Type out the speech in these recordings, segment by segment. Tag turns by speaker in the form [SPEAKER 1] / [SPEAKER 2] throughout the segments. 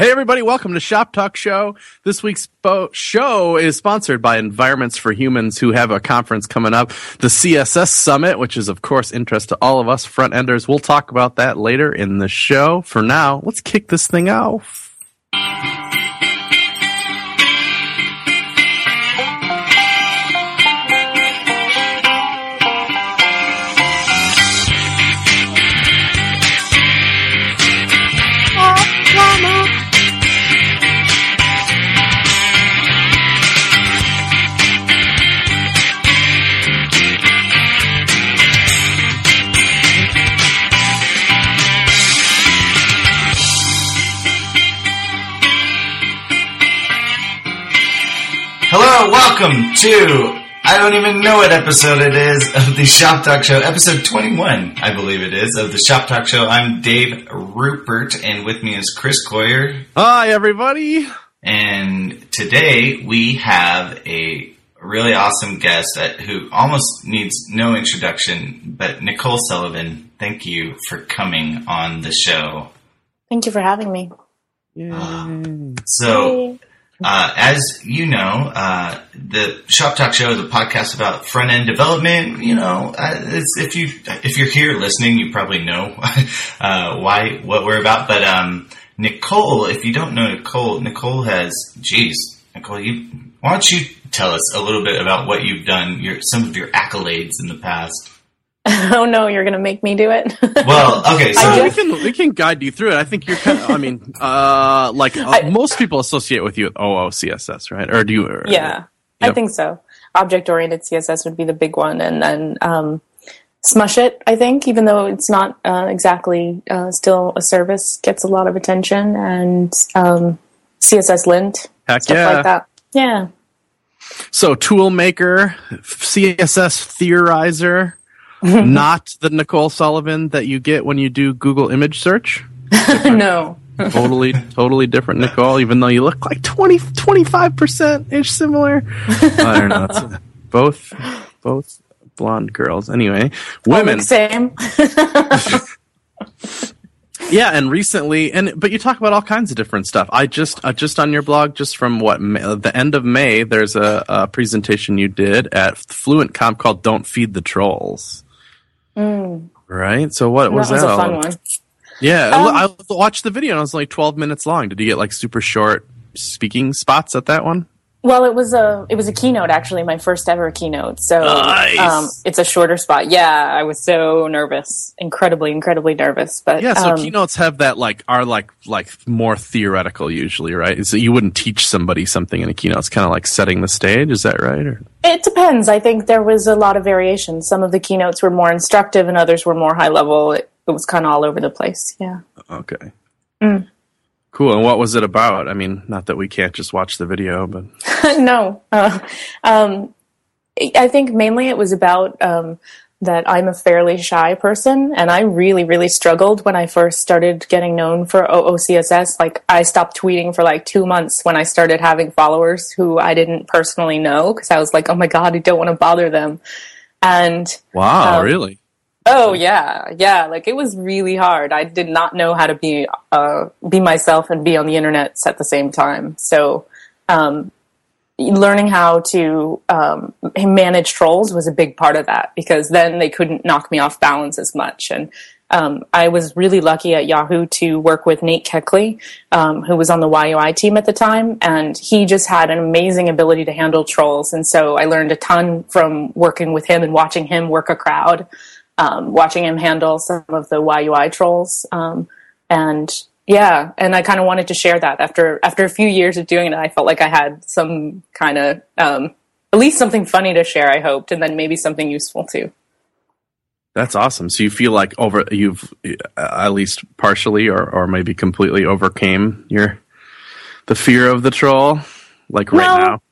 [SPEAKER 1] Hey, everybody, welcome to Shop Talk Show. This week's bo- show is sponsored by Environments for Humans, who have a conference coming up, the CSS Summit, which is, of course, interest to all of us front enders. We'll talk about that later in the show. For now, let's kick this thing off.
[SPEAKER 2] Hello, welcome to I don't even know what episode it is of the Shop Talk Show, episode 21, I believe it is, of the Shop Talk Show. I'm Dave Rupert, and with me is Chris Coyier.
[SPEAKER 1] Hi, everybody.
[SPEAKER 2] And today we have a really awesome guest that, who almost needs no introduction, but Nicole Sullivan. Thank you for coming on the show.
[SPEAKER 3] Thank you for having me.
[SPEAKER 2] So, uh, as you know, uh, the Shop Talk Show is a podcast about front end development. You know, uh, if you if you're here listening, you probably know uh, why what we're about. But um, Nicole, if you don't know Nicole, Nicole has, geez, Nicole, you why don't you tell us a little bit about what you've done, your some of your accolades in the past.
[SPEAKER 3] oh no, you're gonna make me do it.
[SPEAKER 2] Well, okay, so
[SPEAKER 1] we can we can guide you through it. I think you're kind of. I mean, uh, like uh,
[SPEAKER 3] I-
[SPEAKER 1] most people associate with you with OOCSS, right? Or do you? Or,
[SPEAKER 3] yeah, I
[SPEAKER 1] Yep.
[SPEAKER 3] think so. Object oriented CSS would be the big one, and then um, Smush It. I think, even though it's not uh, exactly uh, still a service, gets a lot of attention, and um, CSS Lint
[SPEAKER 1] Heck
[SPEAKER 3] stuff
[SPEAKER 1] yeah.
[SPEAKER 3] like that. Yeah,
[SPEAKER 1] So tool maker, CSS theorizer, not the Nicole Sullivan that you get when you do Google image search.
[SPEAKER 3] no,
[SPEAKER 1] Totally, totally different Nicole, even though you look like 20, 25% ish similar. I don't know. Both, both blonde girls. Anyway, women.
[SPEAKER 3] Same.
[SPEAKER 1] Yeah, and recently, and but you talk about all kinds of different stuff. I just uh, just on your blog, just from what May, uh, the end of May, there's a, a presentation you did at Fluent Conf called "Don't Feed the Trolls." Right. So what was
[SPEAKER 3] Mm. that was a fun one.
[SPEAKER 1] Yeah,
[SPEAKER 3] Um,
[SPEAKER 1] I watched the video and it was like 12 minutes long. Did you get like super short speaking spots at that one?
[SPEAKER 3] Well, it was a it was a keynote actually, my first ever keynote. So
[SPEAKER 1] Nice.
[SPEAKER 3] um, it's a shorter spot. Yeah, I was so nervous, incredibly, incredibly nervous. But
[SPEAKER 1] Yeah. So
[SPEAKER 3] um,
[SPEAKER 1] keynotes have that like are like like more theoretical usually, right? So you wouldn't teach somebody something in a keynote. It's kind of like setting the stage. Is that right? Or
[SPEAKER 3] it depends. I think there was a lot of variation. Some of the keynotes were more instructive, and others were more high level. It, it was kind of all over the place. Yeah.
[SPEAKER 1] Okay.
[SPEAKER 3] Mm.
[SPEAKER 1] Cool. And what was it about? I mean, not that we can't just watch the video, but
[SPEAKER 3] no. Uh, um, I think mainly it was about um, that I'm a fairly shy person, and I really, really struggled when I first started getting known for OOCSS. Like, I stopped tweeting for like two months when I started having followers who I didn't personally know because I was like, oh my God, I don't want to bother them. And
[SPEAKER 1] wow,
[SPEAKER 3] Um,
[SPEAKER 1] really?
[SPEAKER 3] Oh yeah, yeah. Like it was really hard. I did not know how to be uh, be myself and be on the internet at the same time. So, um, learning how to um, manage trolls was a big part of that because then they couldn't knock me off balance as much. And um, I was really lucky at Yahoo to work with Nate Koechley, um, who was on the YUI team at the time, and he just had an amazing ability to handle trolls. And so I learned a ton from working with him and watching him work a crowd um, watching him handle some of the YUI trolls. Um, and yeah, and I kind of wanted to share that after after a few years of doing it. I felt like I had some kind of um, at least something funny to share. I hoped, and then maybe something useful too.
[SPEAKER 1] That's awesome. So you feel like over you've uh, at least partially or or maybe completely overcame your the fear of the troll, like right
[SPEAKER 3] No.
[SPEAKER 1] now.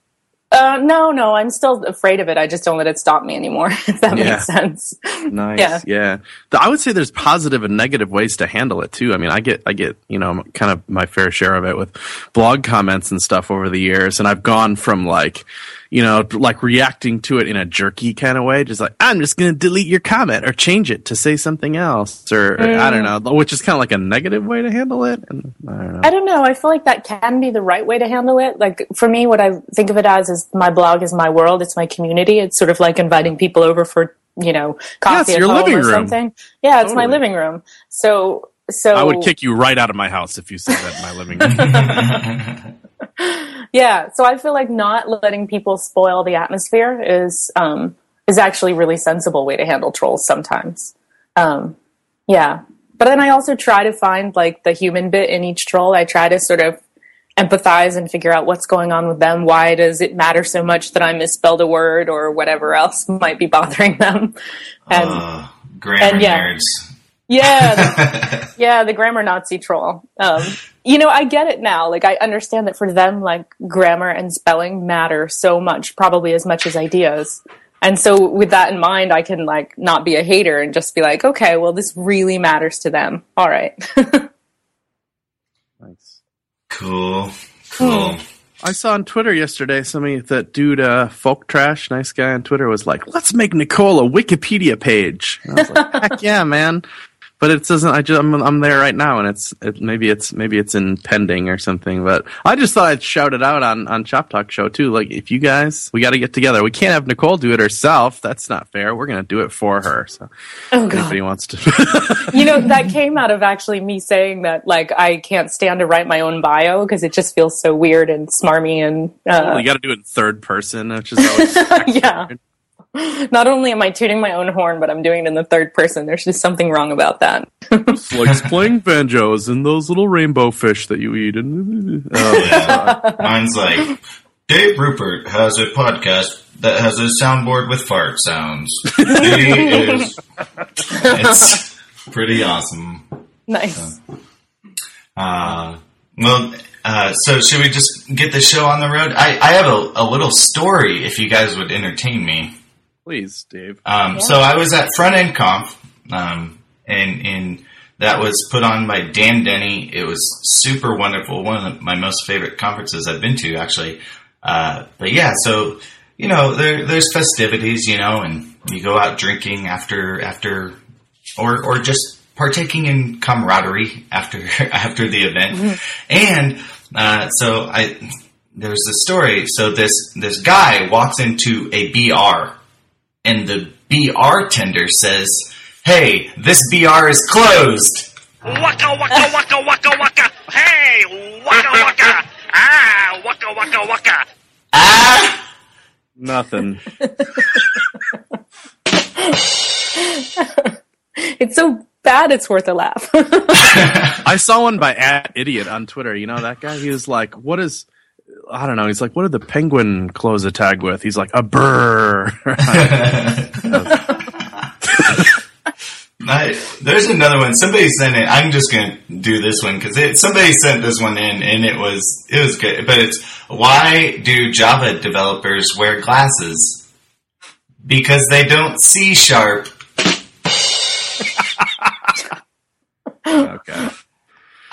[SPEAKER 3] Uh, no, no, I'm still afraid of it. I just don't let it stop me anymore. If that
[SPEAKER 1] Yeah.
[SPEAKER 3] makes sense.
[SPEAKER 1] Nice.
[SPEAKER 3] Yeah.
[SPEAKER 1] Yeah. I would say there's positive and negative ways to handle it too. I mean, I get, I get, you know, kind of my fair share of it with blog comments and stuff over the years. And I've gone from like, you know, like reacting to it in a jerky kind of way, just like I'm just going to delete your comment or change it to say something else, or mm. I don't know, which is kind of like a negative way to handle it. And
[SPEAKER 3] I don't know. I don't know. I feel like that can be the right way to handle it. Like for me, what I think of it as is my blog is my world. It's my community. It's sort of like inviting people over for you know coffee yeah, at home or room. something. Yeah, it's totally. my living room. So so
[SPEAKER 1] I would kick you right out of my house if you said that in my living room.
[SPEAKER 3] yeah, so I feel like not letting people spoil the atmosphere is um, is actually a really sensible way to handle trolls sometimes. Um, yeah, but then I also try to find like the human bit in each troll. I try to sort of empathize and figure out what's going on with them. Why does it matter so much that I misspelled a word or whatever else might be bothering them?
[SPEAKER 2] And, uh, grammar and yeah, nerds.
[SPEAKER 3] Yeah, the, yeah, the grammar Nazi troll. Um, you know, I get it now. Like, I understand that for them, like grammar and spelling matter so much, probably as much as ideas. And so, with that in mind, I can like not be a hater and just be like, okay, well, this really matters to them. All right.
[SPEAKER 2] nice. Cool. Cool. Hmm.
[SPEAKER 1] I saw on Twitter yesterday somebody that dude uh, folk trash, nice guy on Twitter was like, "Let's make Nicole a Wikipedia page." And I was like, "Heck yeah, man!" But it doesn't. I just I'm, I'm there right now, and it's it, maybe it's maybe it's in pending or something. But I just thought I'd shout it out on on Shop Talk Show too. Like if you guys, we got to get together. We can't have Nicole do it herself. That's not fair. We're gonna do it for her. So oh, if anybody wants to,
[SPEAKER 3] you know, that came out of actually me saying that like I can't stand to write my own bio because it just feels so weird and smarmy and. Uh,
[SPEAKER 1] well, you got to do it in third person, which is always
[SPEAKER 3] yeah. Weird. Not only am I tooting my own horn, but I'm doing it in the third person. There's just something wrong about that.
[SPEAKER 1] it's like playing banjos and those little rainbow fish that you eat. And
[SPEAKER 2] oh, yeah. mine's like Dave Rupert has a podcast that has a soundboard with fart sounds. He is. It's pretty awesome.
[SPEAKER 3] Nice.
[SPEAKER 2] uh, well, uh, so should we just get the show on the road? I, I have a, a little story if you guys would entertain me.
[SPEAKER 1] Please, Dave.
[SPEAKER 2] Um, yeah. So I was at Front End Conf, um, and, and that was put on by Dan Denney. It was super wonderful. One of my most favorite conferences I've been to, actually. Uh, but yeah, so you know, there, there's festivities, you know, and you go out drinking after after, or or just partaking in camaraderie after after the event, mm-hmm. and uh, so I there's a story. So this this guy walks into a BR and the BR tender says, "Hey, this BR is closed."
[SPEAKER 4] Waka waka waka waka waka. Hey, waka waka. Ah, waka waka waka.
[SPEAKER 2] Ah.
[SPEAKER 1] Nothing.
[SPEAKER 3] it's so bad it's worth a laugh.
[SPEAKER 1] I saw one by at idiot on Twitter. You know that guy? He was like, "What is?" I don't know. He's like, what did the penguin close a tag with? He's like, a burr.
[SPEAKER 2] I, there's another one. Somebody sent it. I'm just gonna do this one because it somebody sent this one in and it was it was good. But it's why do Java developers wear glasses? Because they don't see sharp.
[SPEAKER 1] okay.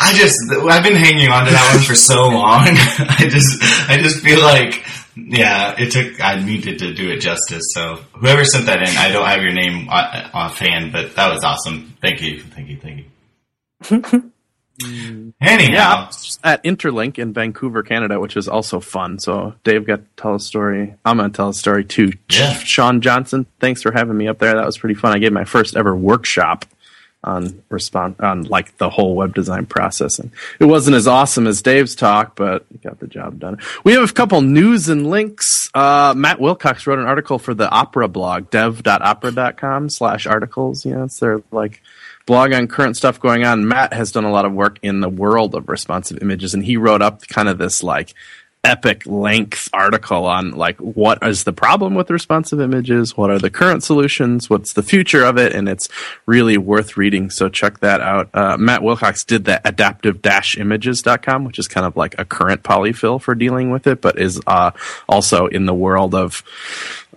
[SPEAKER 2] I just I've been hanging on to that one for so long. I just I just feel like yeah, it took I needed to do it justice. So whoever sent that in, I don't have your name offhand, but that was awesome. Thank you, thank you, thank you. Anyhow, yeah,
[SPEAKER 1] at Interlink in Vancouver, Canada, which is also fun. So Dave got to tell a story. I'm going to tell a story too.
[SPEAKER 2] Yeah.
[SPEAKER 1] Sean Johnson, thanks for having me up there. That was pretty fun. I gave my first ever workshop on respond on like the whole web design process. And it wasn't as awesome as Dave's talk, but got the job done. We have a couple news and links. Uh, Matt Wilcox wrote an article for the Opera blog, dev.opera.com slash articles. You know, it's their like blog on current stuff going on. Matt has done a lot of work in the world of responsive images, and he wrote up kind of this like epic length article on like what is the problem with responsive images, what are the current solutions, what's the future of it, and it's really worth reading. So check that out. Uh, Matt Wilcox did the adaptive-images.com, which is kind of like a current polyfill for dealing with it, but is uh, also in the world of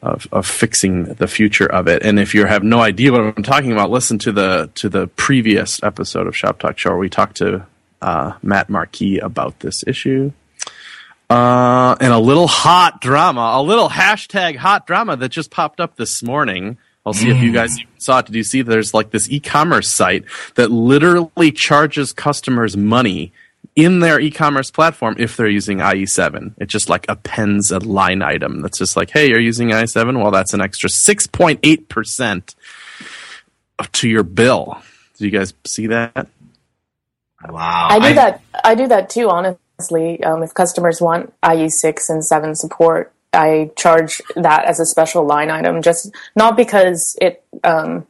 [SPEAKER 1] of, of fixing the future of it. And if you have no idea what I'm talking about, listen to the to the previous episode of Shop Talk Show where we talked to uh, Mat Marquis about this issue. Uh, and a little hot drama, a little hashtag hot drama that just popped up this morning. I'll see if you guys saw it. Did you see there's like this e-commerce site that literally charges customers money in their e-commerce platform if they're using IE7. It just like appends a line item that's just like, hey, you're using IE7. Well, that's an extra 6.8 percent to your bill. Did you guys see that?
[SPEAKER 2] Wow.
[SPEAKER 3] I do that. I do that too. Honestly, um, if customers want IE six and seven support, I charge that as a special line item. Just not because it, um,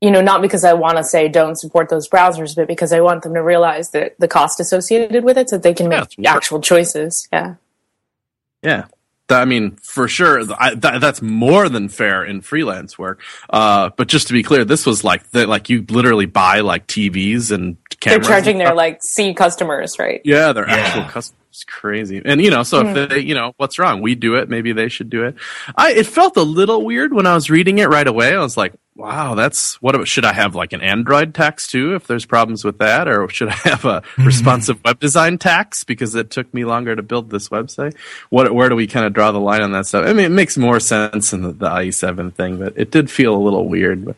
[SPEAKER 3] you know, not because I want to say don't support those browsers, but because I want them to realize that the cost associated with it, so that they can make
[SPEAKER 1] worth-
[SPEAKER 3] actual choices. Yeah.
[SPEAKER 1] Yeah. I mean, for sure, I, th- that's more than fair in freelance work. Uh, but just to be clear, this was like the, like you literally buy like TVs and
[SPEAKER 3] They're charging their like C customers, right?
[SPEAKER 1] Yeah, they're
[SPEAKER 2] Yeah.
[SPEAKER 1] actual customers. Crazy, and you know, so if they, you know, what's wrong? We do it. Maybe they should do it. I it felt a little weird when I was reading it right away. I was like, wow, that's what should I have like an Android tax too if there's problems with that, or should I have a responsive web design tax because it took me longer to build this website? What where do we kind of draw the line on that stuff? I mean, it makes more sense in the, the IE7 thing, but it did feel a little weird. But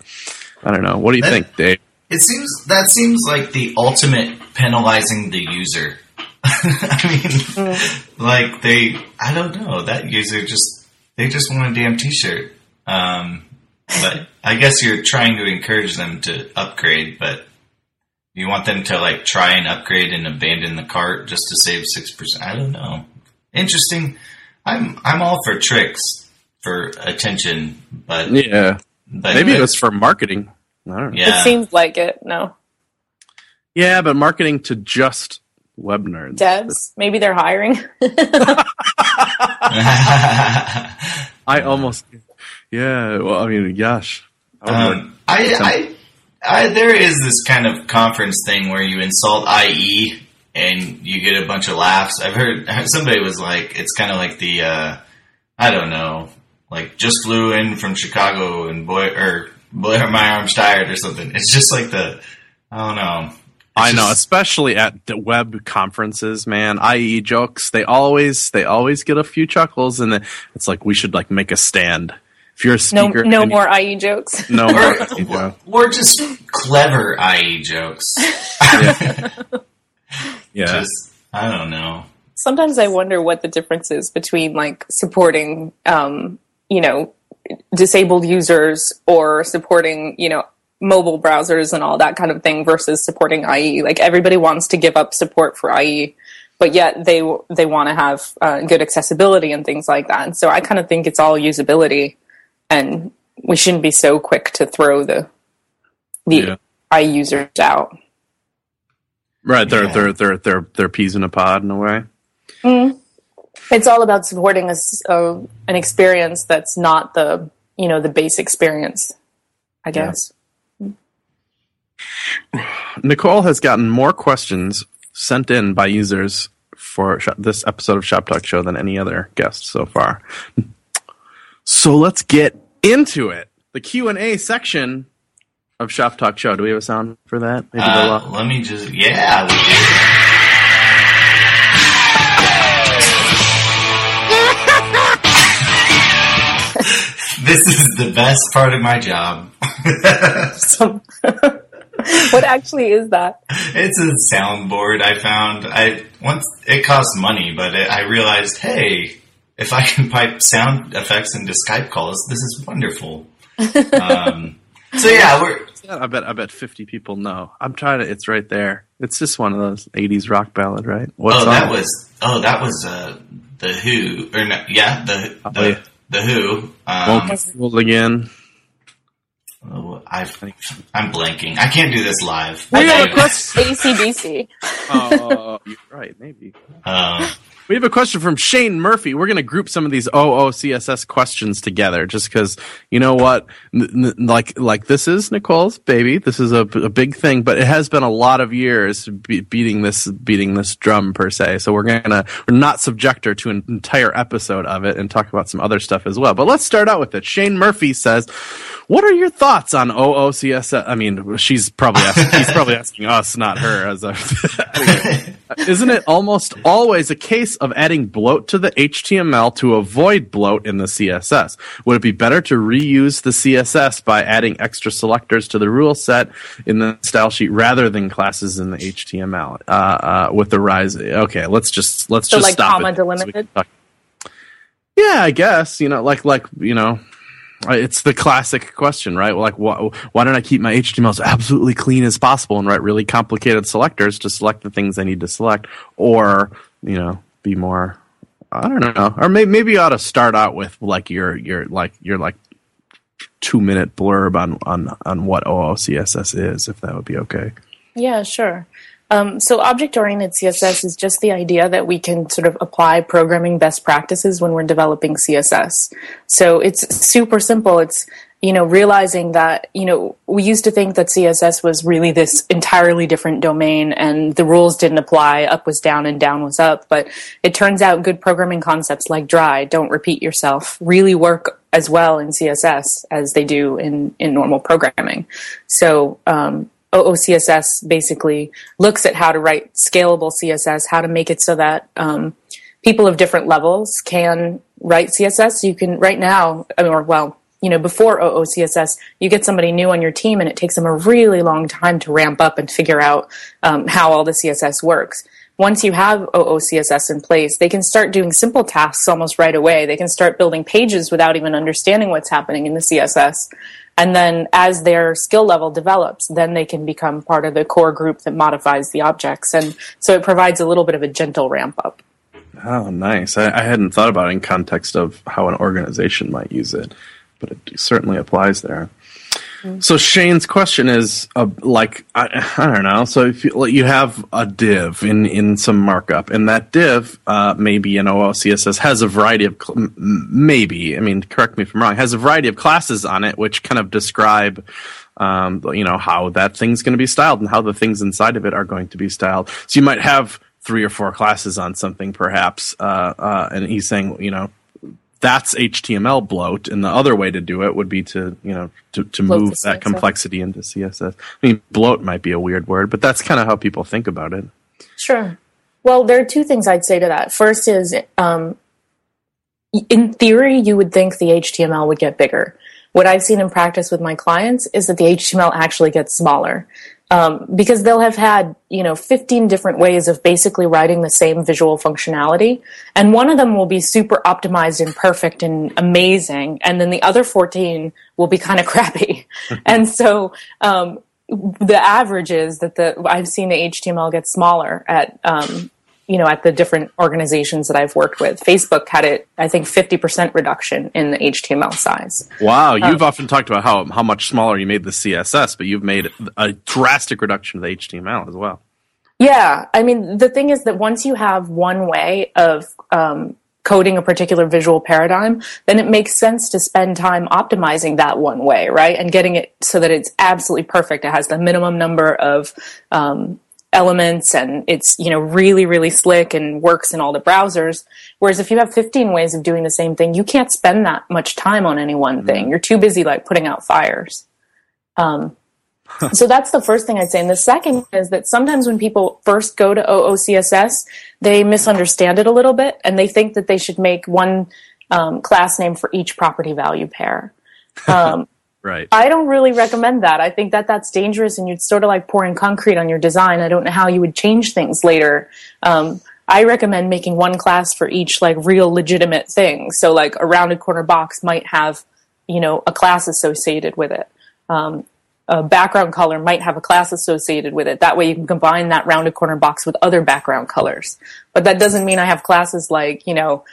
[SPEAKER 1] I don't know. What do you
[SPEAKER 2] That-
[SPEAKER 1] think, Dave?
[SPEAKER 2] It seems that seems like the ultimate penalizing the user. I mean, like they, I don't know. That user just they just want a damn T-shirt. Um, but I guess you're trying to encourage them to upgrade, but you want them to like try and upgrade and abandon the cart just to save six percent. I don't know. Interesting. I'm I'm all for tricks for attention, but
[SPEAKER 1] Yeah,
[SPEAKER 2] but
[SPEAKER 1] maybe it was for marketing. I don't know.
[SPEAKER 2] yeah.
[SPEAKER 3] It seems like it. No
[SPEAKER 1] Yeah, but marketing to just web nerds.
[SPEAKER 3] devs. Maybe they're hiring.
[SPEAKER 1] I almost, yeah. Well, I mean, gosh. I
[SPEAKER 2] Um, I, I, I, there is this kind of conference thing where you insult IE and you get a bunch of laughs. I've heard somebody was like, it's kind of like the, uh, I don't know, like just flew in from Chicago and boy, or boy, my arm's tired or something. It's just like the, I don't know. It's
[SPEAKER 1] I know,
[SPEAKER 2] just-
[SPEAKER 1] especially at the web conferences, man. IE jokes, they always, they always get a few chuckles, and then it's like we should like make a stand. If you're a
[SPEAKER 3] No,
[SPEAKER 1] speaker,
[SPEAKER 3] no
[SPEAKER 1] and-
[SPEAKER 3] more IE jokes.
[SPEAKER 1] no more.
[SPEAKER 2] or,
[SPEAKER 1] IE joke.
[SPEAKER 2] or just clever IE jokes.
[SPEAKER 1] Yeah,
[SPEAKER 2] Just, I don't know.
[SPEAKER 3] Sometimes I wonder what the difference is between like supporting, um, you know, disabled users or supporting, you know, mobile browsers and all that kind of thing versus supporting IE. Like everybody wants to give up support for IE, but yet they they want to have uh, good accessibility and things like that. And so I kind of think it's all usability, and we shouldn't be so quick to throw the the
[SPEAKER 1] Yeah.
[SPEAKER 3] IE users out.
[SPEAKER 1] right. They're
[SPEAKER 2] Yeah.
[SPEAKER 1] they're they're they're they're peas in a pod in a way.
[SPEAKER 3] It's all about supporting a, s- uh, an experience that's not the you know the base experience i guess
[SPEAKER 1] Nicole has gotten more questions sent in by users for Sh- this episode of Shop Talk Show than any other guest so far. So let's get into it. The Q and A section of Shop Talk Show. Do we have a sound for that? Maybe
[SPEAKER 2] Uh, let me just, yeah, we do. This is the best part of my job.
[SPEAKER 3] so what actually is that
[SPEAKER 2] It's a soundboard I found. I once it cost money, but it, I realized, hey, if I can pipe sound effects into Skype calls, this is wonderful. um, so yeah, we're
[SPEAKER 1] I bet I bet fifty people know. I'm trying to. It's right there. It's just one of those '80s rock ballad, right? What's
[SPEAKER 2] oh that
[SPEAKER 1] on
[SPEAKER 2] was oh that was uh, the Who or no, yeah the the,
[SPEAKER 1] Oh, yeah.
[SPEAKER 2] The Who.
[SPEAKER 1] Won't
[SPEAKER 2] Um,
[SPEAKER 1] be again.
[SPEAKER 2] oh, I've, I'm blanking. I can't do this live.
[SPEAKER 1] We have a
[SPEAKER 2] Anyway,
[SPEAKER 1] question.
[SPEAKER 3] acdc
[SPEAKER 1] Oh, you're right. Maybe.
[SPEAKER 2] um,
[SPEAKER 1] We have a question from Shane Murphy. We're going to group some of these OOCSS questions together, just because you know what, N- n- like like this is Nicole's baby. This is a, a big thing, but it has been a lot of years be- beating this beating this drum per se. So we're gonna we're not subject her to an entire episode of it and talk about some other stuff as well. But let's start out with it. Shane Murphy says, "What are your thoughts on OOCSS?" I mean, she's probably asking, he's probably asking us, not her. As a, Isn't it almost always a case of adding bloat to the HTML to avoid bloat in the CSS? Would it be better to reuse the CSS by adding extra selectors to the rule set in the style sheet rather than classes in the HTML? Uh, uh, with the rise, okay, let's just let's
[SPEAKER 3] So,
[SPEAKER 1] just
[SPEAKER 3] like,
[SPEAKER 1] stop
[SPEAKER 3] comma
[SPEAKER 1] it
[SPEAKER 3] delimited?
[SPEAKER 1] Yeah, I guess you know, like like you know, Uh, it's the classic question, right? Like, why, why don't I keep my HTML as absolutely clean as possible and write really complicated selectors to select the things I need to select, or you know, be more, I don't know, or maybe maybe you ought to start out with like your your like your like two minute blurb on on on what OOCSS is, if that would be okay.
[SPEAKER 3] Yeah, sure. Um, so object oriented CSS is just the idea that we can sort of apply programming best practices when we're developing CSS. So it's super simple. It's, you know, realizing that, you know, we used to think that CSS was really this entirely different domain and the rules didn't apply. Up was down and down was up. But it turns out good programming concepts like dry, don't repeat yourself, really work as well in CSS as they do in, in normal programming. So, um, OOCSS basically looks at how to write scalable CSS, how to make it so that um, people of different levels can write CSS. You can right now, or well, you know, before OOCSS, you get somebody new on your team, and it takes them a really long time to ramp up and figure out um, how all the CSS works. Once you have OOCSS in place, they can start doing simple tasks almost right away. They can start building pages without even understanding what's happening in the CSS. And then as their skill level develops, then they can become part of the core group that modifies the objects. And so it provides a little bit of a gentle ramp up.
[SPEAKER 1] Oh, nice. I, I hadn't thought about it in context of how an organization might use it, but it certainly applies there. So Shane's question is uh, like I, I don't know. So if you, you have a div in in some markup, and that div uh, maybe in OOCSS has a variety of cl- maybe I mean correct me if I'm wrong has a variety of classes on it which kind of describe um, you know how that thing's going to be styled and how the things inside of it are going to be styled. So you might have three or four classes on something perhaps, uh, uh, and he's saying you know that's HTML bloat, and the other way to do it would be to you know to, to
[SPEAKER 3] Bloat
[SPEAKER 1] move that complexity into CSS. I mean, bloat might be a weird word, but that's kind of how people think about it.
[SPEAKER 3] Sure. Well, there are two things I'd say to that. First is, um, in theory, you would think the HTML would get bigger. What I've seen in practice with my clients is that the HTML actually gets smaller. Um, because they'll have had, you know, 15 different ways of basically writing the same visual functionality. And one of them will be super optimized and perfect and amazing. And then the other 14 will be kind of crappy. and so, um, the average is that the I've seen the HTML get smaller at um, you know at the different organizations that I've worked with. Facebook had it, I think, fifty percent reduction in the HTML size.
[SPEAKER 1] Wow, you've often talked about how how much smaller you made the CSS, but you've made a drastic reduction of the HTML as well.
[SPEAKER 3] Yeah, I mean the thing is that once you have one way of um, coding a particular visual paradigm, then it makes sense to spend time optimizing that one way, right? And getting it so that it's absolutely perfect. It has the minimum number of um, elements and it's, you know, really, really slick and works in all the browsers. Whereas if you have 15 ways of doing the same thing, you can't spend that much time on any one thing. You're too busy like putting out fires. Um, so that's the first thing I'd say. And the second is that sometimes when people first go to OOCSS, they misunderstand it a little bit and they think that they should make one um, class name for each property value pair. Um,
[SPEAKER 1] Right.
[SPEAKER 3] I don't really recommend that. I think that that's dangerous and you'd sort of like pouring concrete on your design. I don't know how you would change things later. Um, I recommend making one class for each like real legitimate thing. So like a rounded corner box might have, you know, a class associated with it. Um, a background color might have a class associated with it. That way you can combine that rounded corner box with other background colors. But that doesn't mean I have classes like, you know,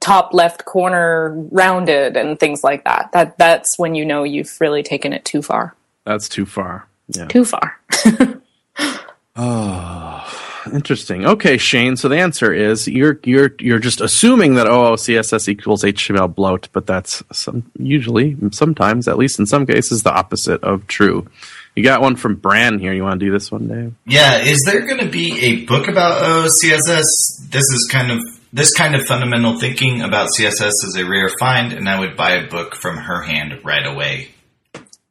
[SPEAKER 3] top left corner rounded and things like that. That that's when you know you've really taken it too far.
[SPEAKER 1] That's too far. Yeah.
[SPEAKER 3] Too far.
[SPEAKER 1] Oh, interesting. Okay, Shane. So the answer is you're you're you're just assuming that OOCSS equals HTML bloat, but that's some usually sometimes, at least in some cases, the opposite of true. You got one from Bran here. You want to do this one, Dave?
[SPEAKER 2] Yeah, is there going to be a book about OCSS? This is kind of this kind of fundamental thinking about CSS is a rare find, and I would buy a book from her hand right away.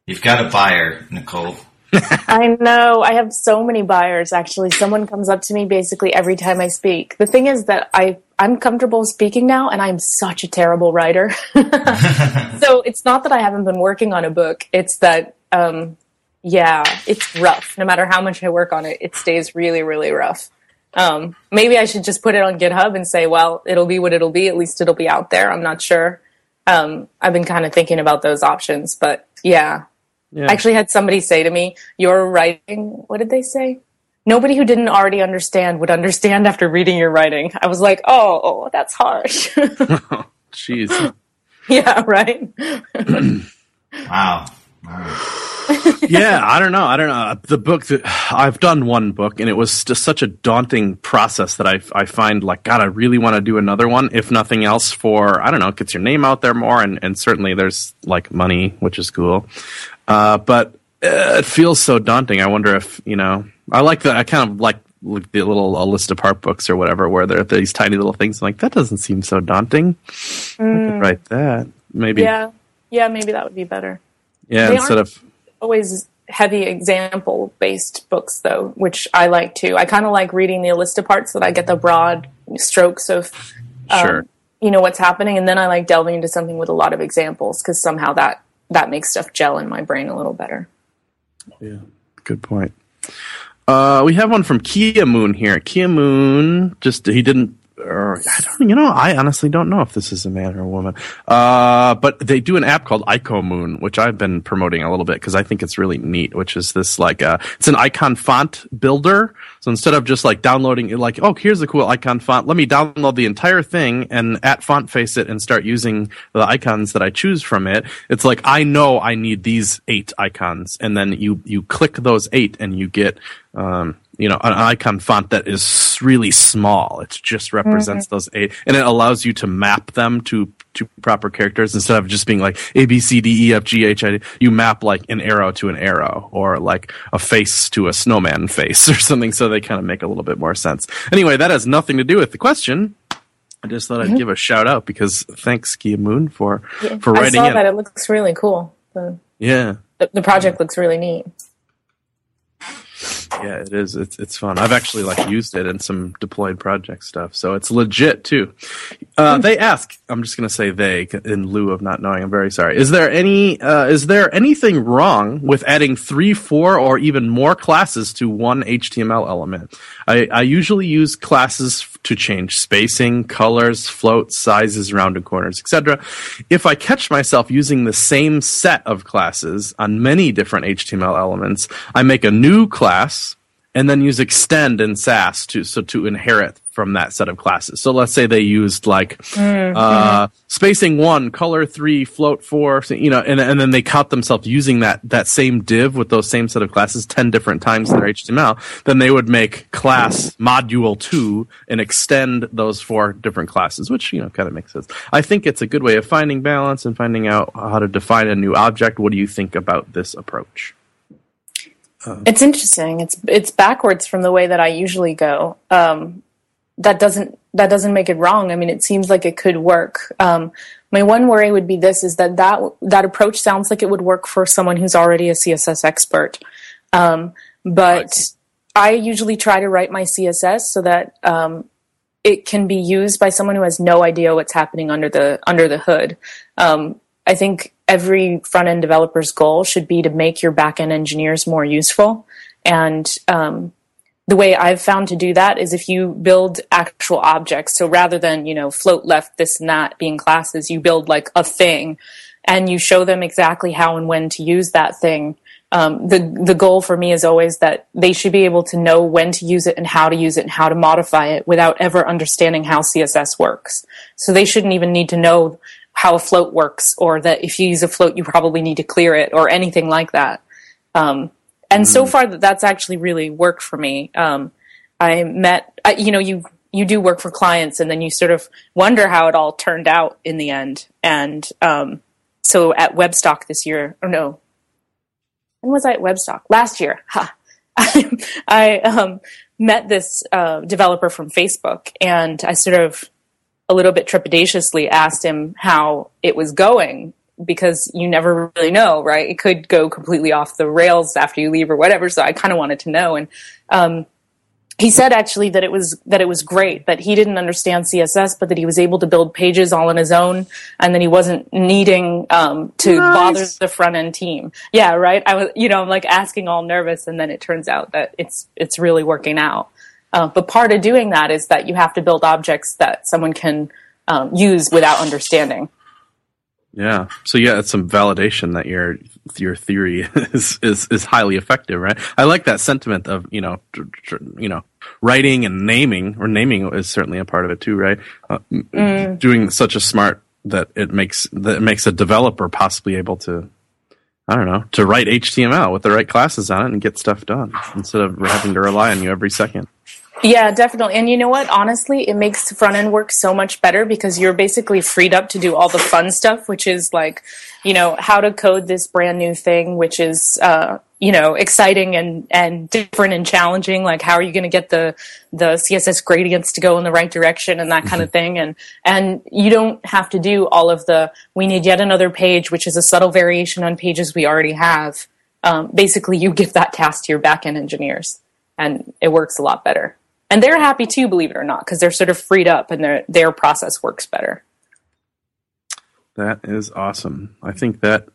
[SPEAKER 2] You've got a buyer, Nicole.
[SPEAKER 3] I know. I have so many buyers. Actually, someone comes up to me basically every time I speak. The thing is that I I'm comfortable speaking now, and I'm such a terrible writer. so it's not that I haven't been working on a book. It's that um, yeah, it's rough. No matter how much I work on it, it stays really really rough. Um, maybe I should just put it on GitHub and say, well, it'll be what it'll be. At least it'll be out there. I'm not sure. Um, I've been kind of thinking about those options, but yeah,
[SPEAKER 1] Yeah.
[SPEAKER 3] I actually had somebody say to me, "Your writing." What did they say? Nobody who didn't already understand would understand after reading your writing. I was like, "Oh, that's harsh."
[SPEAKER 1] Jeez.
[SPEAKER 3] yeah, right.
[SPEAKER 2] Wow. Wow.
[SPEAKER 1] yeah, I don't know. I don't know. The book that I've done one book, and it was just such a daunting process that I I find like God, I really want to do another one. If nothing else, for I don't know, gets your name out there more, and and certainly there's like money, which is cool. Uh, but uh, it feels so daunting. I wonder if you know. I like that. I kind of like the little a list apart books or whatever, where there are these tiny little things. I'm like that doesn't seem so daunting. I could write that maybe.
[SPEAKER 3] Yeah, yeah, maybe that would be better.
[SPEAKER 1] Yeah,
[SPEAKER 3] They
[SPEAKER 1] instead of
[SPEAKER 3] Always heavy example based books though, which I like too. I kind of like reading the list of parts so that I get the broad strokes of um,
[SPEAKER 1] sure.
[SPEAKER 3] you know what's happening, and then I like delving into something with a lot of examples because somehow that that makes stuff gel in my brain a little better.
[SPEAKER 1] Yeah, good point. Uh, we have one from Keyamoon here. Keyamoon just he didn't. Or, I don't, you know, I honestly don't know if this is a man or a woman. Uh, but they do an app called IcoMoon, which I've been promoting a little bit because I think it's really neat. Which is this like, uh, it's an icon font builder. So instead of just like downloading like, oh, here's a cool icon font, let me download the entire thing and at font face it and start using the icons that I choose from it. It's like I know I need these eight icons, and then you you click those eight and you get um, you know an icon font that is really small. It just represents mm-hmm. those eight, and it allows you to map them to to proper characters instead of just being like A B C D E F G H I. D. You map like an arrow to an arrow, or like a face to a snowman face, or something, so they kind of make a little bit more sense. Anyway, that has nothing to do with the question. I just thought I'd mm-hmm. give a shout out because thanks, Keyamoon, for for
[SPEAKER 3] I
[SPEAKER 1] writing
[SPEAKER 3] saw
[SPEAKER 1] in.
[SPEAKER 3] that; it looks really cool. The,
[SPEAKER 1] Yeah,
[SPEAKER 3] the, the project looks really neat.
[SPEAKER 1] Yeah, it is. It's it's fun. I've actually like used it in some deployed project stuff, so it's legit too. Uh, they ask. I'm just gonna say they in lieu of not knowing. I'm very sorry. Is there any? Uh, is there anything wrong with adding three, four, or even more classes to one HTML element? I, I usually use classes to change spacing, colors, floats, sizes, rounded corners, etc. If I catch myself using the same set of classes on many different HTML elements, I make a new class and then use extend in Sass to so to inherit from that set of classes. So let's say they used like uh, spacing one, color three, float four, so, you know, and and then they caught themselves using that that same div with those same set of classes ten different times in their HTML. Then they would make class module two and extend those four different classes, which you know kind of makes sense. I think it's a good way of finding balance and finding out how to define a new object. What do you think about this approach?
[SPEAKER 3] It's interesting. It's it's backwards from the way that I usually go. Um, that doesn't that doesn't make it wrong. I mean, it seems like it could work. Um, my one worry would be this: is that that that approach sounds like it would work for someone who's already a CSS expert. Um, but I usually try to write my CSS so that um, it can be used by someone who has no idea what's happening under the under the hood. Um, I think every front end developer's goal should be to make your back end engineers more useful. And um, the way I've found to do that is if you build actual objects. So rather than, you know, float left, this and that being classes, you build like a thing and you show them exactly how and when to use that thing. Um, the the goal for me is always that they should be able to know when to use it and how to use it and how to modify it without ever understanding how CSS works. So they shouldn't even need to know how a float works or that if you use a float you probably need to clear it or anything like that. Um, and so far that that's actually really worked for me. Um, I met, I, you know, you you do work for clients, and then you sort of wonder how it all turned out in the end. And um, so at Webstock this year, or no, when was I at Webstock last year? Ha. I um, met this uh, developer from Facebook, and I sort of a little bit trepidatiously asked him how it was going because you never really know, right? It could go completely off the rails after you leave or whatever. So I kind of wanted to know. And, um, he said actually that it was that it was great that he didn't understand css but that he was able to build pages all on his own and then he wasn't needing um, to
[SPEAKER 1] Nice.
[SPEAKER 3] bother the front end team yeah right i was you know i'm like asking all nervous and then it turns out that it's it's really working out uh, but part of doing that is that you have to build objects that someone can um, use without understanding
[SPEAKER 1] Yeah. So yeah, it's some validation that your your theory is is is highly effective, right? I like that sentiment of you know tr- tr- you know writing and naming, or naming is certainly a part of it too, right? Uh, m- Doing such a smart that it makes that it makes a developer possibly able to. I don't know to write HTML with the right classes on it and get stuff done instead of having to rely on you every second.
[SPEAKER 3] Yeah, definitely. And you know what? Honestly, it makes front end work so much better because you're basically freed up to do all the fun stuff, which is like, you know, how to code this brand new thing, which is, uh, you know, exciting and, and different and challenging. Like, how are you going to get the, the CSS gradients to go in the right direction and that kind of thing? And, and you don't have to do all of the, we need yet another page, which is a subtle variation on pages we already have. Um, basically, you give that task to your backend engineers and it works a lot better. And they're happy too, believe it or not, because they're sort of freed up and their their process works better.
[SPEAKER 1] That is awesome. I think that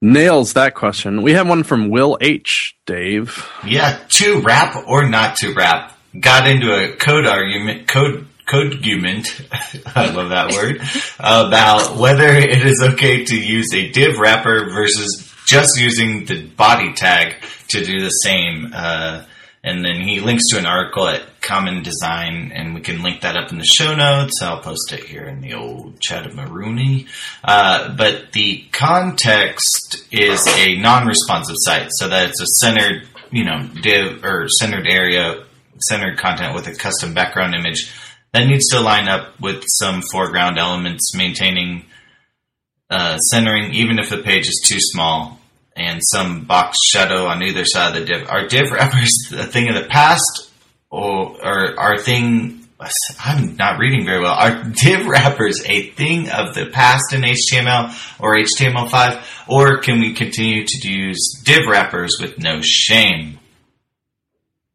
[SPEAKER 1] nails that question. We have one from Will H. Dave.
[SPEAKER 2] Yeah, to rap or not to rap. Got into a code argument, code, code argument, I love that word, about whether it is okay to use a div wrapper versus just using the body tag to do the same. Uh, and then he links to an article at Common Design, and we can link that up in the show notes. I'll post it here in the old chat of Marooney. Uh, but the context is a non-responsive site, so that it's a centered, you know, div or centered area, centered content with a custom background image that needs to line up with some foreground elements, maintaining uh, centering, even if the page is too small, and some box shadow on either side of the div. Are div wrappers a thing of the past, or, or are thing? I'm not reading very well. Are div wrappers a thing of the past in HTML or HTML5, or can we continue to use div wrappers with no shame?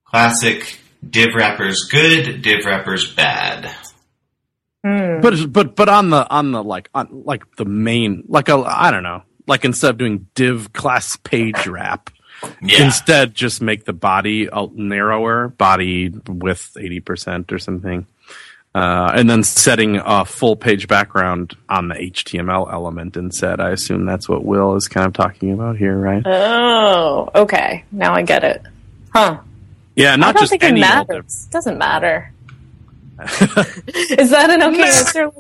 [SPEAKER 2] Classic div wrappers good, div wrappers bad. Hmm.
[SPEAKER 1] But but but on the on the like on like the main like a I don't know like instead of doing div class page wrap,
[SPEAKER 2] Yeah.
[SPEAKER 1] instead just make the body a narrower body width eighty percent or something, uh, and then setting a full page background on the HTML element instead. I assume that's what Will is kind of talking about here, right?
[SPEAKER 3] Oh, okay. Now I get it. Huh.
[SPEAKER 1] yeah,
[SPEAKER 3] I
[SPEAKER 1] not
[SPEAKER 3] don't
[SPEAKER 1] just
[SPEAKER 3] think it
[SPEAKER 1] any old
[SPEAKER 3] matters. Doesn't matter. Is that an okay answer?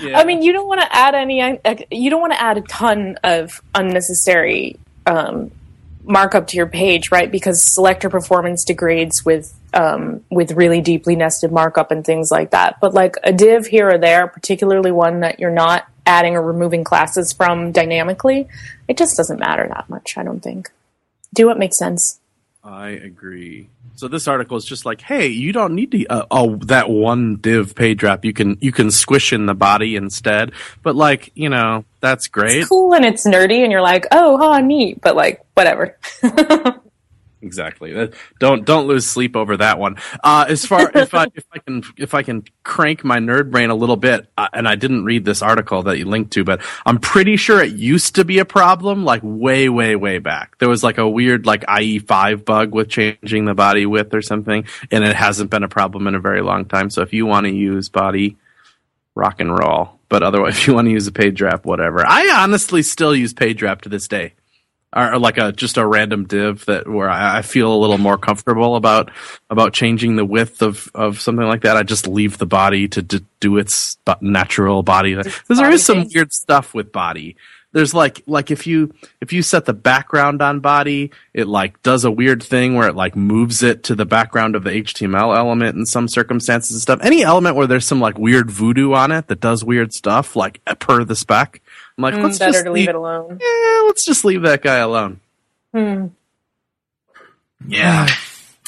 [SPEAKER 1] Yeah.
[SPEAKER 3] I mean, you don't want to add any. uh, You don't want to add a ton of unnecessary um, markup to your page, right? Because selector performance degrades with um, with really deeply nested markup and things like that. But like a div here or there, particularly one that you're not adding or removing classes from dynamically, it just doesn't matter that much. I don't think. Do what makes sense.
[SPEAKER 1] I agree. So this article is just like, hey, you don't need to uh, oh that one div page wrap. You can you can squish in the body instead. But like you know that's great.
[SPEAKER 3] It's cool and it's nerdy, and you're like, oh, huh, neat. But like, whatever.
[SPEAKER 1] Exactly. Don't don't lose sleep over that one. Uh, as far if I if I can if I can crank my nerd brain a little bit, uh, and I didn't read this article that you linked to, but I'm pretty sure it used to be a problem like way way way back. There was like a weird like IE5 bug with changing the body width or something, and it hasn't been a problem in a very long time. So if you want to use body, rock and roll. But otherwise, if you want to use a page wrap, whatever. I honestly still use page wrap to this day or like a just a random div that where I, I feel a little more comfortable about about changing the width of of something like that. I just leave the body to d- do its natural body because there is some weird stuff with body. There's like like if you if you set the background on body, it like does a weird thing where it like moves it to the background of the HTML element in some circumstances and stuff. Any element where there's some like weird voodoo on it that does weird stuff, like eh, per the spec. I'm like,
[SPEAKER 3] Mm,
[SPEAKER 1] let's
[SPEAKER 3] better
[SPEAKER 1] just
[SPEAKER 3] to leave it alone.
[SPEAKER 1] yeah, let's just leave that guy alone.
[SPEAKER 3] Hmm.
[SPEAKER 2] Yeah.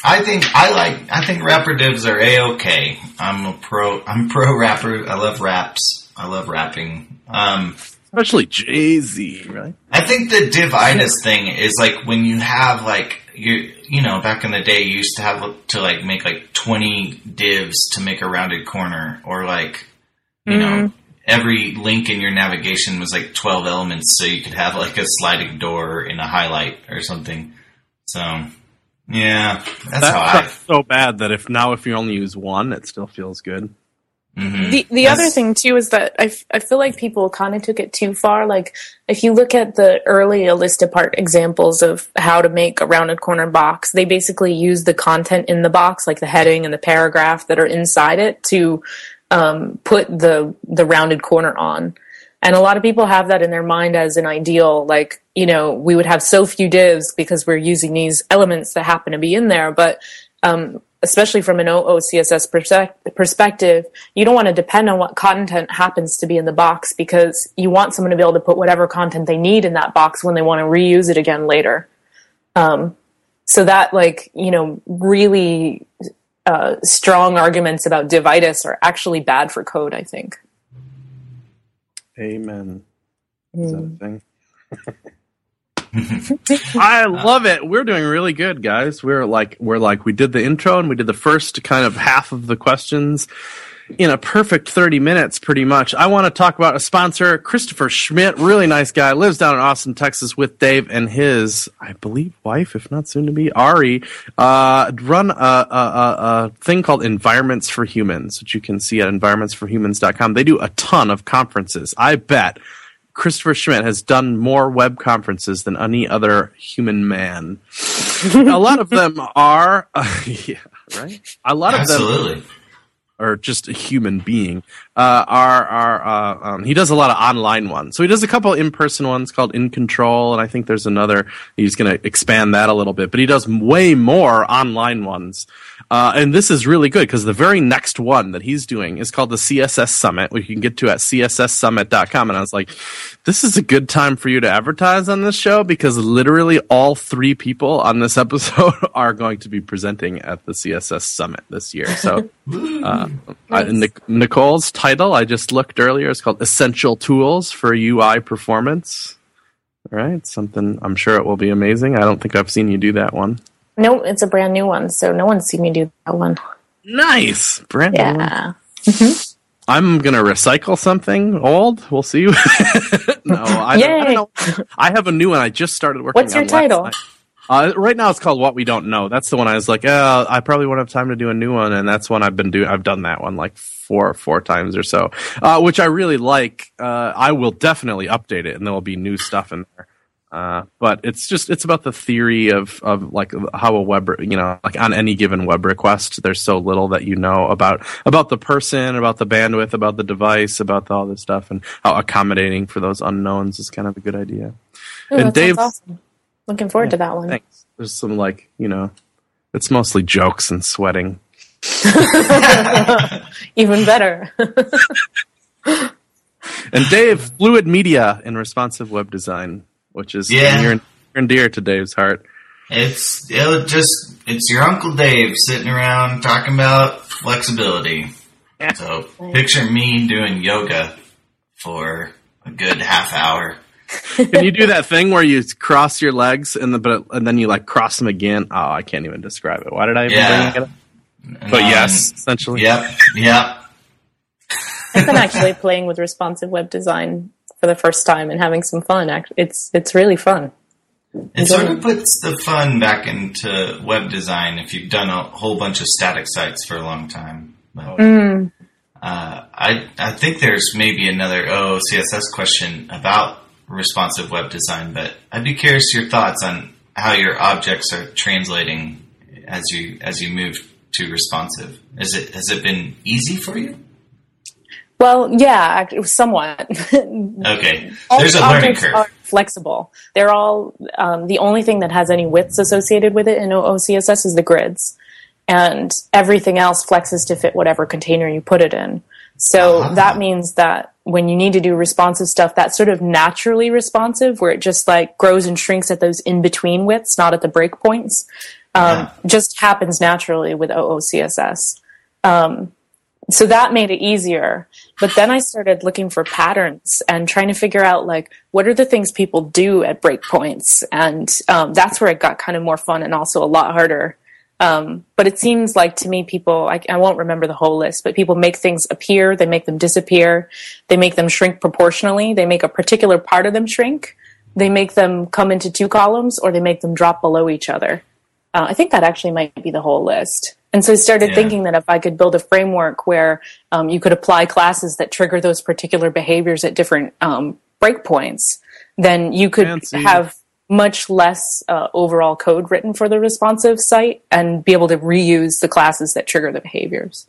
[SPEAKER 2] I think I like I think rapper divs are a okay. I'm a pro I'm pro rapper. I love raps. I love rapping. Um
[SPEAKER 1] Especially Jay Z, right?
[SPEAKER 2] I think the divitis thing is like when you have like you you know back in the day you used to have to like make like twenty divs to make a rounded corner or like you know every link in your navigation was like twelve elements so you could have like a sliding door in a highlight or something. So yeah, that's how I.
[SPEAKER 1] So bad that if now if you only use one, it still feels good.
[SPEAKER 2] mhm.
[SPEAKER 3] The the
[SPEAKER 2] That's-
[SPEAKER 3] other thing too is that I, f- I feel like people kind of took it too far. Like if you look at the early A List Apart examples of how to make a rounded corner box, they basically use the content in the box, like the heading and the paragraph that are inside it, to um, put the the rounded corner on. And a lot of people have that in their mind as an ideal, like, you know, we would have so few divs because we're using these elements that happen to be in there. But um, especially from an OOCSS perspective, you don't want to depend on what content happens to be in the box because you want someone to be able to put whatever content they need in that box when they want to reuse it again later. Um, so that, like, you know, really uh, strong arguments about divitis are actually bad for code, I think.
[SPEAKER 1] Amen. Is that a thing? I love it. We're doing really good, guys. We're like we're like we did the intro and we did the first kind of half of the questions in a perfect 30 minutes pretty much. I want to talk about a sponsor, Christopher Schmitt, really nice guy, lives down in Austin, Texas with Dave and his, I believe, wife, if not soon to be, Ari, uh, run a, a, a, a thing called Environments for Humans, which you can see at environmentsforhumans.com. They do a ton of conferences. I bet Christopher Schmitt has done more web conferences than any other human man. a lot of them are, yeah, right? A lot of them
[SPEAKER 2] Absolutely.
[SPEAKER 1] Or just a human being uh, are are uh, um, he does a lot of online ones. So he does a couple in person ones called In Control, and I think there's another. He's going to expand that a little bit, but he does way more online ones. Uh, and this is really good because the very next one that he's doing is called the CSS Summit, which you can get to at csssummit.com. And I was like, this is a good time for you to advertise on this show because literally all three people on this episode are going to be presenting at the CSS Summit this year. So uh, Uh, Nic- Nicole's title I just looked earlier is called Essential Tools for UI Performance. All right, something I'm sure it will be amazing. I don't think I've seen you do that one.
[SPEAKER 3] No, it's a brand new one, so no one's seen me do that one.
[SPEAKER 1] Nice, brand new one.
[SPEAKER 3] Yeah. Mm-hmm.
[SPEAKER 1] I'm gonna recycle something old. We'll see. no, I, don't- I don't know. I have a new one. I just started working.
[SPEAKER 3] What's your title?
[SPEAKER 1] Uh, right now, it's called "What We Don't Know." That's the one I was like, uh, I probably won't have time to do a new one, and that's one I've been doing. I've done that one like four four times or so, uh, which I really like. Uh, I will definitely update it, and there will be new stuff in there. Uh, but it's just it's about the theory of of like how a web you know like on any given web request there's so little that you know about about the person about the bandwidth about the device about all this stuff and how accommodating for those unknowns is kind of a good idea
[SPEAKER 3] Ooh,
[SPEAKER 1] And Dave-
[SPEAKER 3] awesome. Looking forward to that one.
[SPEAKER 1] thanks there's some like you know it's mostly jokes and sweating
[SPEAKER 3] Even better.
[SPEAKER 1] and dave fluid media and responsive web design which is
[SPEAKER 2] Yeah.
[SPEAKER 1] near and, near and dear to dave's heart
[SPEAKER 2] It's it just it's your Uncle Dave sitting around talking about flexibility. So picture me doing yoga for a good half hour.
[SPEAKER 1] Can you do that thing where you cross your legs and the but and then you like cross them again? Oh, I can't even describe it. Why did I even
[SPEAKER 2] Yeah.
[SPEAKER 1] bring it up? But
[SPEAKER 2] then-
[SPEAKER 1] yes, essentially.
[SPEAKER 2] Yep. Yep.
[SPEAKER 3] I've been actually playing with responsive web design for the first time and having some fun. Act- It's it's really fun.
[SPEAKER 2] It sort of puts the fun back into web design if you've done a whole bunch of static sites for a long time. But,
[SPEAKER 3] Mm.
[SPEAKER 2] uh, I I think there's maybe another OOCSS question about responsive web design, but I'd be curious your thoughts on how your objects are translating as you as you move to responsive. Is it has it been easy for you?
[SPEAKER 3] Well, yeah, somewhat.
[SPEAKER 2] Okay,
[SPEAKER 3] All
[SPEAKER 2] there's a learning curve.
[SPEAKER 3] Are flexible. They're all um, the only thing that has any widths associated with it in OOCSS is the grids, and everything else flexes to fit whatever container you put it in. So
[SPEAKER 2] Ah.
[SPEAKER 3] that means that when you need to do responsive stuff, that's sort of naturally responsive, where it just like grows and shrinks at those in between widths, not at the breakpoints. Um,
[SPEAKER 2] Yeah.
[SPEAKER 3] Just happens naturally with OOCSS. Um, so that made it easier. But then I started looking for patterns and trying to figure out like what are the things people do at breakpoints, and um, that's where it got kind of more fun and also a lot harder. Um, but it seems like to me, people I, I won't remember the whole list, but people make things appear, they make them disappear, they make them shrink proportionally, they make a particular part of them shrink, they make them come into two columns, or they make them drop below each other. Uh, I think that actually might be the whole list. And so I started
[SPEAKER 2] Yeah.
[SPEAKER 3] thinking that if I could build a framework where um, you could apply classes that trigger those particular behaviors at different um, breakpoints, then you could
[SPEAKER 1] Fancy.
[SPEAKER 3] have much less uh, overall code written for the responsive site and be able to reuse the classes that trigger the behaviors.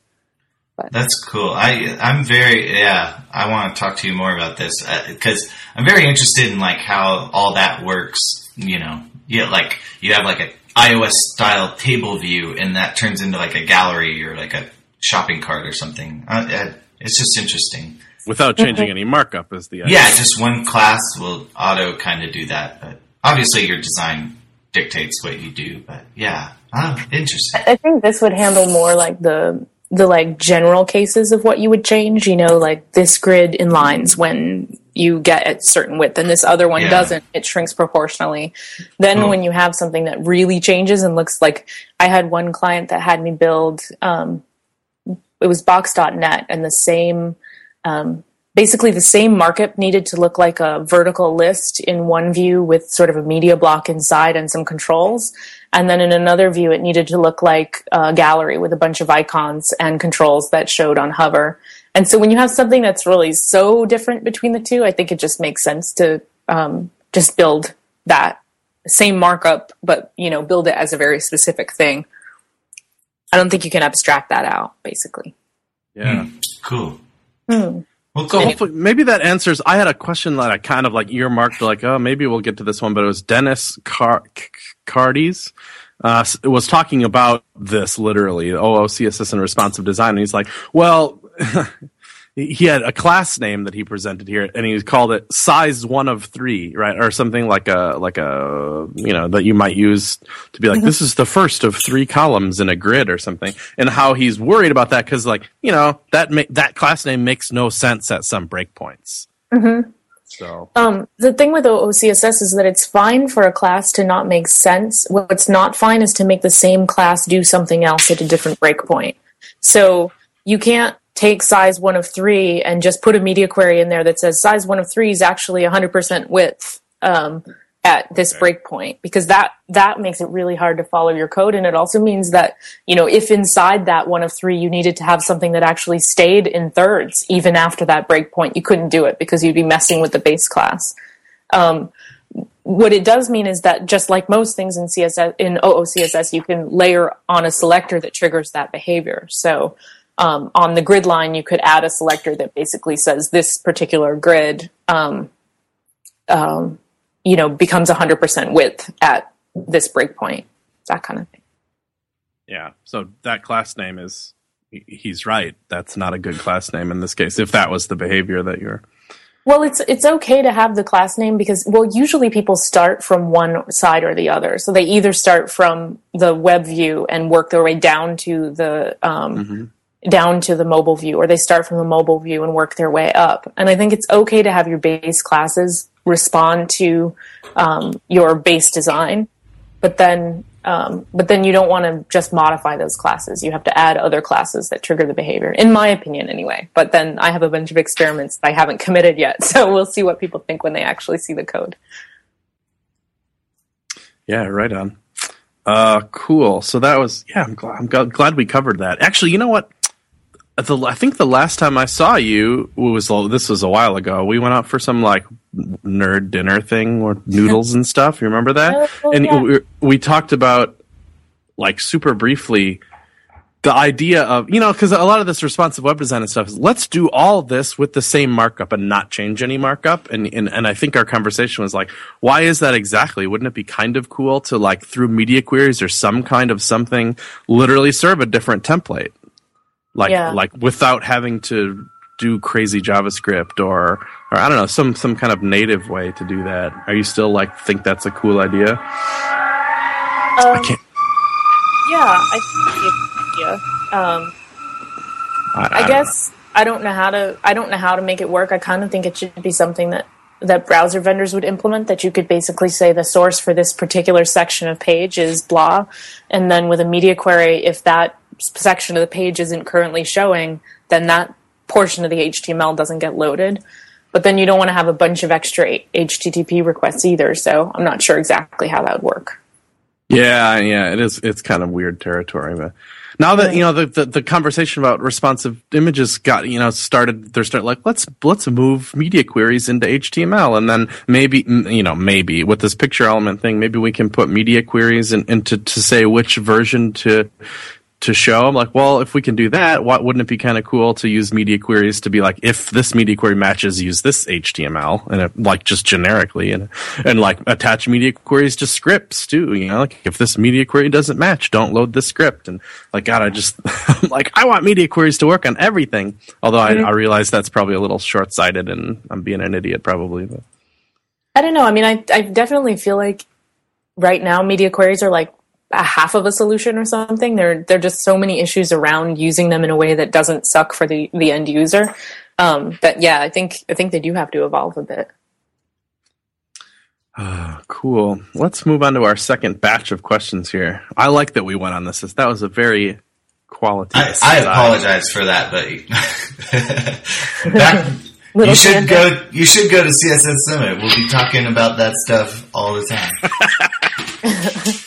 [SPEAKER 2] That's cool. I I'm very yeah. I want to talk to you more about this because I'm very interested in like how all that works. You know, yeah, like you have like a iOS style table view, and that turns into like a gallery or like a shopping cart or something. Uh, uh, it's just interesting.
[SPEAKER 1] Without changing any markup is the idea.
[SPEAKER 2] Yeah, just one class will auto kind of do that, but obviously your design dictates what you do. But yeah, oh, interesting.
[SPEAKER 3] I think this would handle more like the the like general cases of what you would change. You know, like this grid in lines when you get at certain width, and this other one
[SPEAKER 2] Yeah.
[SPEAKER 3] doesn't. It shrinks proportionally. Then
[SPEAKER 2] Cool.
[SPEAKER 3] when you have something that really changes and looks like I had one client that had me build. Um, it was box.net and the same um, basically the same markup needed to look like a vertical list in one view with sort of a media block inside and some controls. And then in another view, it needed to look like a gallery with a bunch of icons and controls that showed on hover. And so when you have something that's really so different between the two, I think it just makes sense to um, just build that same markup, but you know, build it as a very specific thing. I don't think you can abstract that out, basically.
[SPEAKER 1] Yeah.
[SPEAKER 2] Cool.
[SPEAKER 3] Hmm.
[SPEAKER 2] Well,
[SPEAKER 1] So hopefully, maybe that answers. I had a question that I kind of like earmarked, like, oh, maybe we'll get to this one, but it was Dennis Car-. Uh, was talking about this literally, OO, CSS, and responsive design. And he's like, well, he had a class name that he presented here, and he called it size one of three, right, or something like a like a you know that you might use to be like this is the first of three columns in a grid or something, and how he's worried about that because like you know that ma- that class name makes no sense at some breakpoints.
[SPEAKER 3] Mm-hmm.
[SPEAKER 1] So
[SPEAKER 3] Um, the thing with OOCSS is that it's fine for a class to not make sense. What's not fine is to make the same class do something else at a different breakpoint. So you can't take size one of three and just put a media query in there that says size one of three is actually 100% width um, at this breakpoint because that that makes it really hard to follow your code. And it also means that you know if inside that one of three you needed to have something that actually stayed in thirds even after that breakpoint you couldn't do it because you'd be messing with the base class. Um, what it does mean is that just like most things in CSS in OOCSS, you can layer on a selector that triggers that behavior. So um, on the grid line, you could add a selector that basically says this particular grid, um, um, you know, becomes 100% width at this breakpoint. That kind of thing.
[SPEAKER 1] yeah, so that class name is, he's right. That's not a good class name in this case. If that was the behavior that you're
[SPEAKER 3] Well, it's it's okay to have the class name because well, usually people start from one side or the other. So they either start from the web view and work their way down to the um, down to the mobile view, or they start from the mobile view and work their way up. And I think it's okay to have your base classes respond to um, your base design, but then um, but then you don't want to just modify those classes. You have to add other classes that trigger the behavior, in my opinion, anyway. But then I have a bunch of experiments that I haven't committed yet, so we'll see what people think when they actually see the code.
[SPEAKER 1] Yeah, right on. Uh, cool. So that was yeah. I'm glad. I'm glad, glad we covered that. Actually, you know what? The, I think the last time I saw you was this was a while ago. We went out for some like nerd dinner thing or noodles and stuff. You remember that?
[SPEAKER 3] Oh, oh
[SPEAKER 1] and
[SPEAKER 3] yeah.
[SPEAKER 1] we, we talked about like super briefly the idea of you know because a lot of this responsive web design and stuff is let's do all this with the same markup and not change any markup and, and and i think our conversation was like why is that exactly wouldn't it be kind of cool to like through media queries or some kind of something literally serve a different template like
[SPEAKER 3] Yeah.
[SPEAKER 1] like without having to do crazy javascript or or i don't know some some kind of native way to do that are you still like think that's a cool idea
[SPEAKER 3] Um,
[SPEAKER 1] can't-
[SPEAKER 3] Yeah, I think it's a idea. Um,
[SPEAKER 1] I,
[SPEAKER 3] I
[SPEAKER 1] don't
[SPEAKER 3] guess I don't know how to I don't know how to make it work. I kind of think it should be something that that browser vendors would implement that you could basically say the source for this particular section of page is blah and then with a media query if that section of the page isn't currently showing then that portion of the HTML doesn't get loaded. But then you don't want to have a bunch of extra HTTP requests either, so I'm not sure exactly how that would work.
[SPEAKER 1] Yeah, yeah, it is. It's kind of weird territory, but now that you know the, the, the conversation about responsive images got you know started, they're start like let's let's move media queries into HTML, and then maybe you know maybe with this picture element thing, maybe we can put media queries in, into to say which version to to show. I'm like, well, if we can do that, what wouldn't it be kind of cool to use media queries to be like, if this media query matches, use this HTML and it, like just generically and and like attach media queries to scripts too. You know, like if this media query doesn't match, don't load the script. And like, God, I just I'm like I want media queries to work on everything. Although I, I realize that's probably a little short sighted and I'm being an idiot probably. But.
[SPEAKER 3] I don't know. I mean, I I definitely feel like right now media queries are like a half of a solution or something. There there are just so many issues around using them in a way that doesn't suck for the the end user. Um, but yeah, I think I think they do have to evolve a bit.
[SPEAKER 1] Ah, cool. Let's move on to our second batch of questions here. I like that we went on this. That was a very quality.
[SPEAKER 2] I, I apologize for that, but back, you should
[SPEAKER 3] tangent.
[SPEAKER 2] go. You should go to CSS Summit. We'll be talking about that stuff all the time.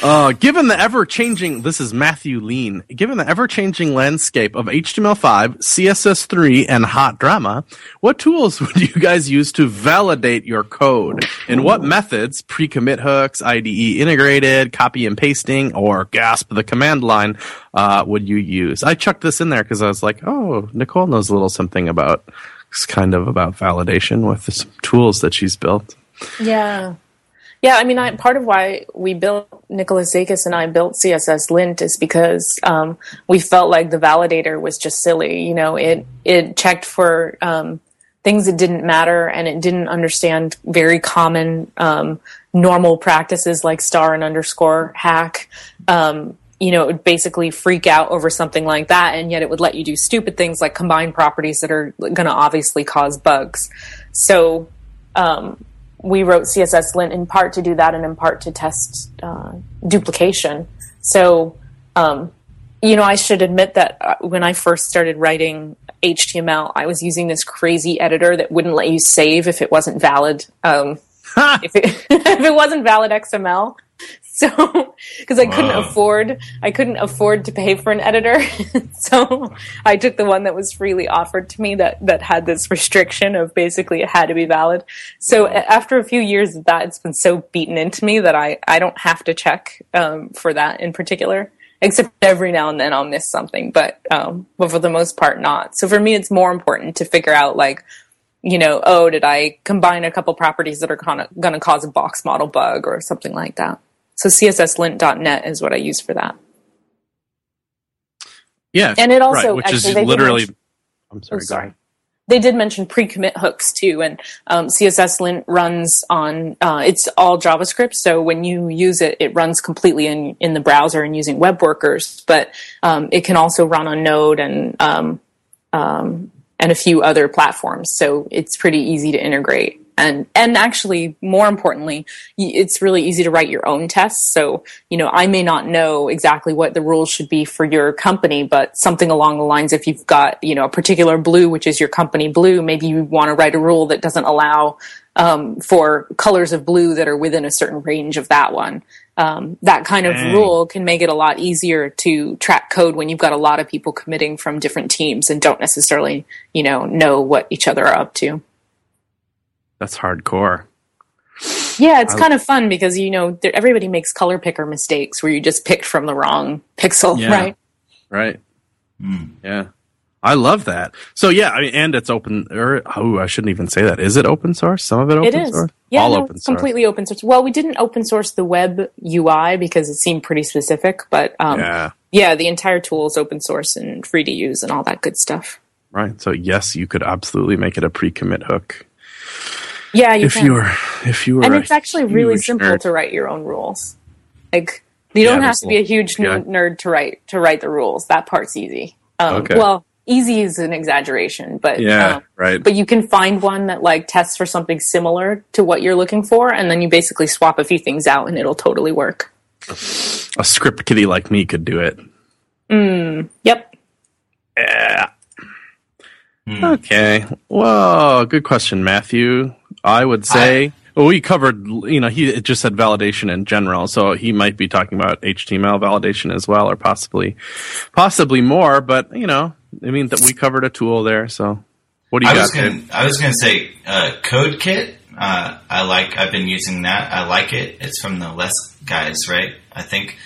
[SPEAKER 1] Uh, given the ever changing, this is Matthew Lean. Given the ever changing landscape of HTML5, CSS3, and hot drama, what tools would you guys use to validate your code? And what methods, pre-commit hooks, IDE integrated, copy and pasting, or gasp the command line, uh, would you use? I chucked this in there because I was like, oh, Nicole knows a little something about, kind of about validation with some tools that she's built.
[SPEAKER 3] Yeah. Yeah, I mean, I, part of why we built Nicholas Zakas and I built CSS Lint is because um, we felt like the validator was just silly. You know, it it checked for um, things that didn't matter and it didn't understand very common um, normal practices like star and underscore hack. Um, you know, it would basically freak out over something like that, and yet it would let you do stupid things like combine properties that are going to obviously cause bugs. So um, we wrote CSS lint in part to do that and in part to test uh, duplication. So, um, you know, I should admit that uh, when I first started writing HTML, I was using this crazy editor that wouldn't let you save if it wasn't valid. Um, if, it, if it wasn't valid XML. So, because I couldn't afford, I couldn't afford to pay for an editor. so I took the one that was freely offered to me that, that had this restriction of basically it had to be valid. So a- after a few years of that, it's been so beaten into me that I, I don't have to check, um, for that in particular. Except every now and then I'll miss something, but, um, but for the most part not. So for me, it's more important to figure out like, you know, oh, did I combine a couple properties that are going to cause a box model bug or something like that? So CSSLint.net is what I use for that.
[SPEAKER 1] Yeah.
[SPEAKER 3] And it also
[SPEAKER 1] right, which
[SPEAKER 3] actually,
[SPEAKER 1] is
[SPEAKER 3] they
[SPEAKER 1] literally,
[SPEAKER 3] mention-
[SPEAKER 1] I'm
[SPEAKER 3] oh,
[SPEAKER 1] sorry, go
[SPEAKER 3] sorry. They did mention pre-commit hooks too, and um, CSS Lint runs on uh, it's all JavaScript. So when you use it, it runs completely in in the browser and using web workers. But um, it can also run on Node and um, um, and a few other platforms. So it's pretty easy to integrate. And and actually, more importantly, it's really easy to write your own tests. So you know, I may not know exactly what the rules should be for your company, but something along the lines, if you've got you know a particular blue, which is your company blue, maybe you want to write a rule that doesn't allow um, for colors of blue that are within a certain range of that one. Um, that kind of rule can make it a lot easier to track code when you've got a lot of people committing from different teams and don't necessarily, you know, know what each other are up to.
[SPEAKER 1] That's hardcore.
[SPEAKER 3] Yeah, it's
[SPEAKER 1] I-
[SPEAKER 3] kind of fun because you know everybody makes color picker mistakes where you just picked from the wrong pixel,
[SPEAKER 1] Yeah.
[SPEAKER 3] right?
[SPEAKER 1] Right.
[SPEAKER 2] Hmm.
[SPEAKER 1] Yeah. I love that. So yeah, I mean, and it's open. Or oh, I shouldn't even say that. Is it open source? Some of it open
[SPEAKER 3] It is.
[SPEAKER 1] source.
[SPEAKER 3] Yeah,
[SPEAKER 1] All
[SPEAKER 3] no,
[SPEAKER 1] open source.
[SPEAKER 3] completely open source. Well, we didn't open source the web UI because it seemed pretty specific, but um,
[SPEAKER 1] Yeah.
[SPEAKER 3] yeah, the entire tool is open source and free to use and all that good stuff.
[SPEAKER 1] Right. So yes, you could absolutely make it a pre-commit hook
[SPEAKER 3] Yeah, you
[SPEAKER 1] if
[SPEAKER 3] can.
[SPEAKER 1] you were if you were.
[SPEAKER 3] and it's actually really simple
[SPEAKER 1] nerd.
[SPEAKER 3] to write your own rules. Like you
[SPEAKER 1] Yeah,
[SPEAKER 3] don't have to be a huge
[SPEAKER 1] yeah.
[SPEAKER 3] nerd to write to write the rules. That part's easy. Um,
[SPEAKER 1] Okay.
[SPEAKER 3] Well, easy is an exaggeration, but
[SPEAKER 1] Yeah,
[SPEAKER 3] um,
[SPEAKER 1] right.
[SPEAKER 3] but you can find one that like tests for something similar to what you're looking for, and then you basically swap a few things out, and it'll totally work.
[SPEAKER 1] A script kiddie like me could do it.
[SPEAKER 3] Yep.
[SPEAKER 1] Yeah.
[SPEAKER 2] Hmm.
[SPEAKER 1] Okay. Well, good question, Matthew. I would say. well, we covered. You know, he just said validation in general, so he might be talking about HTML validation as well, or possibly, possibly more. But you know, I mean, that we covered a tool there. So, what do you
[SPEAKER 2] I
[SPEAKER 1] got?
[SPEAKER 2] was gonna, I was gonna say, uh, CodeKit. Uh, I like. I've been using that. I like it. It's from the Less guys, right? I think.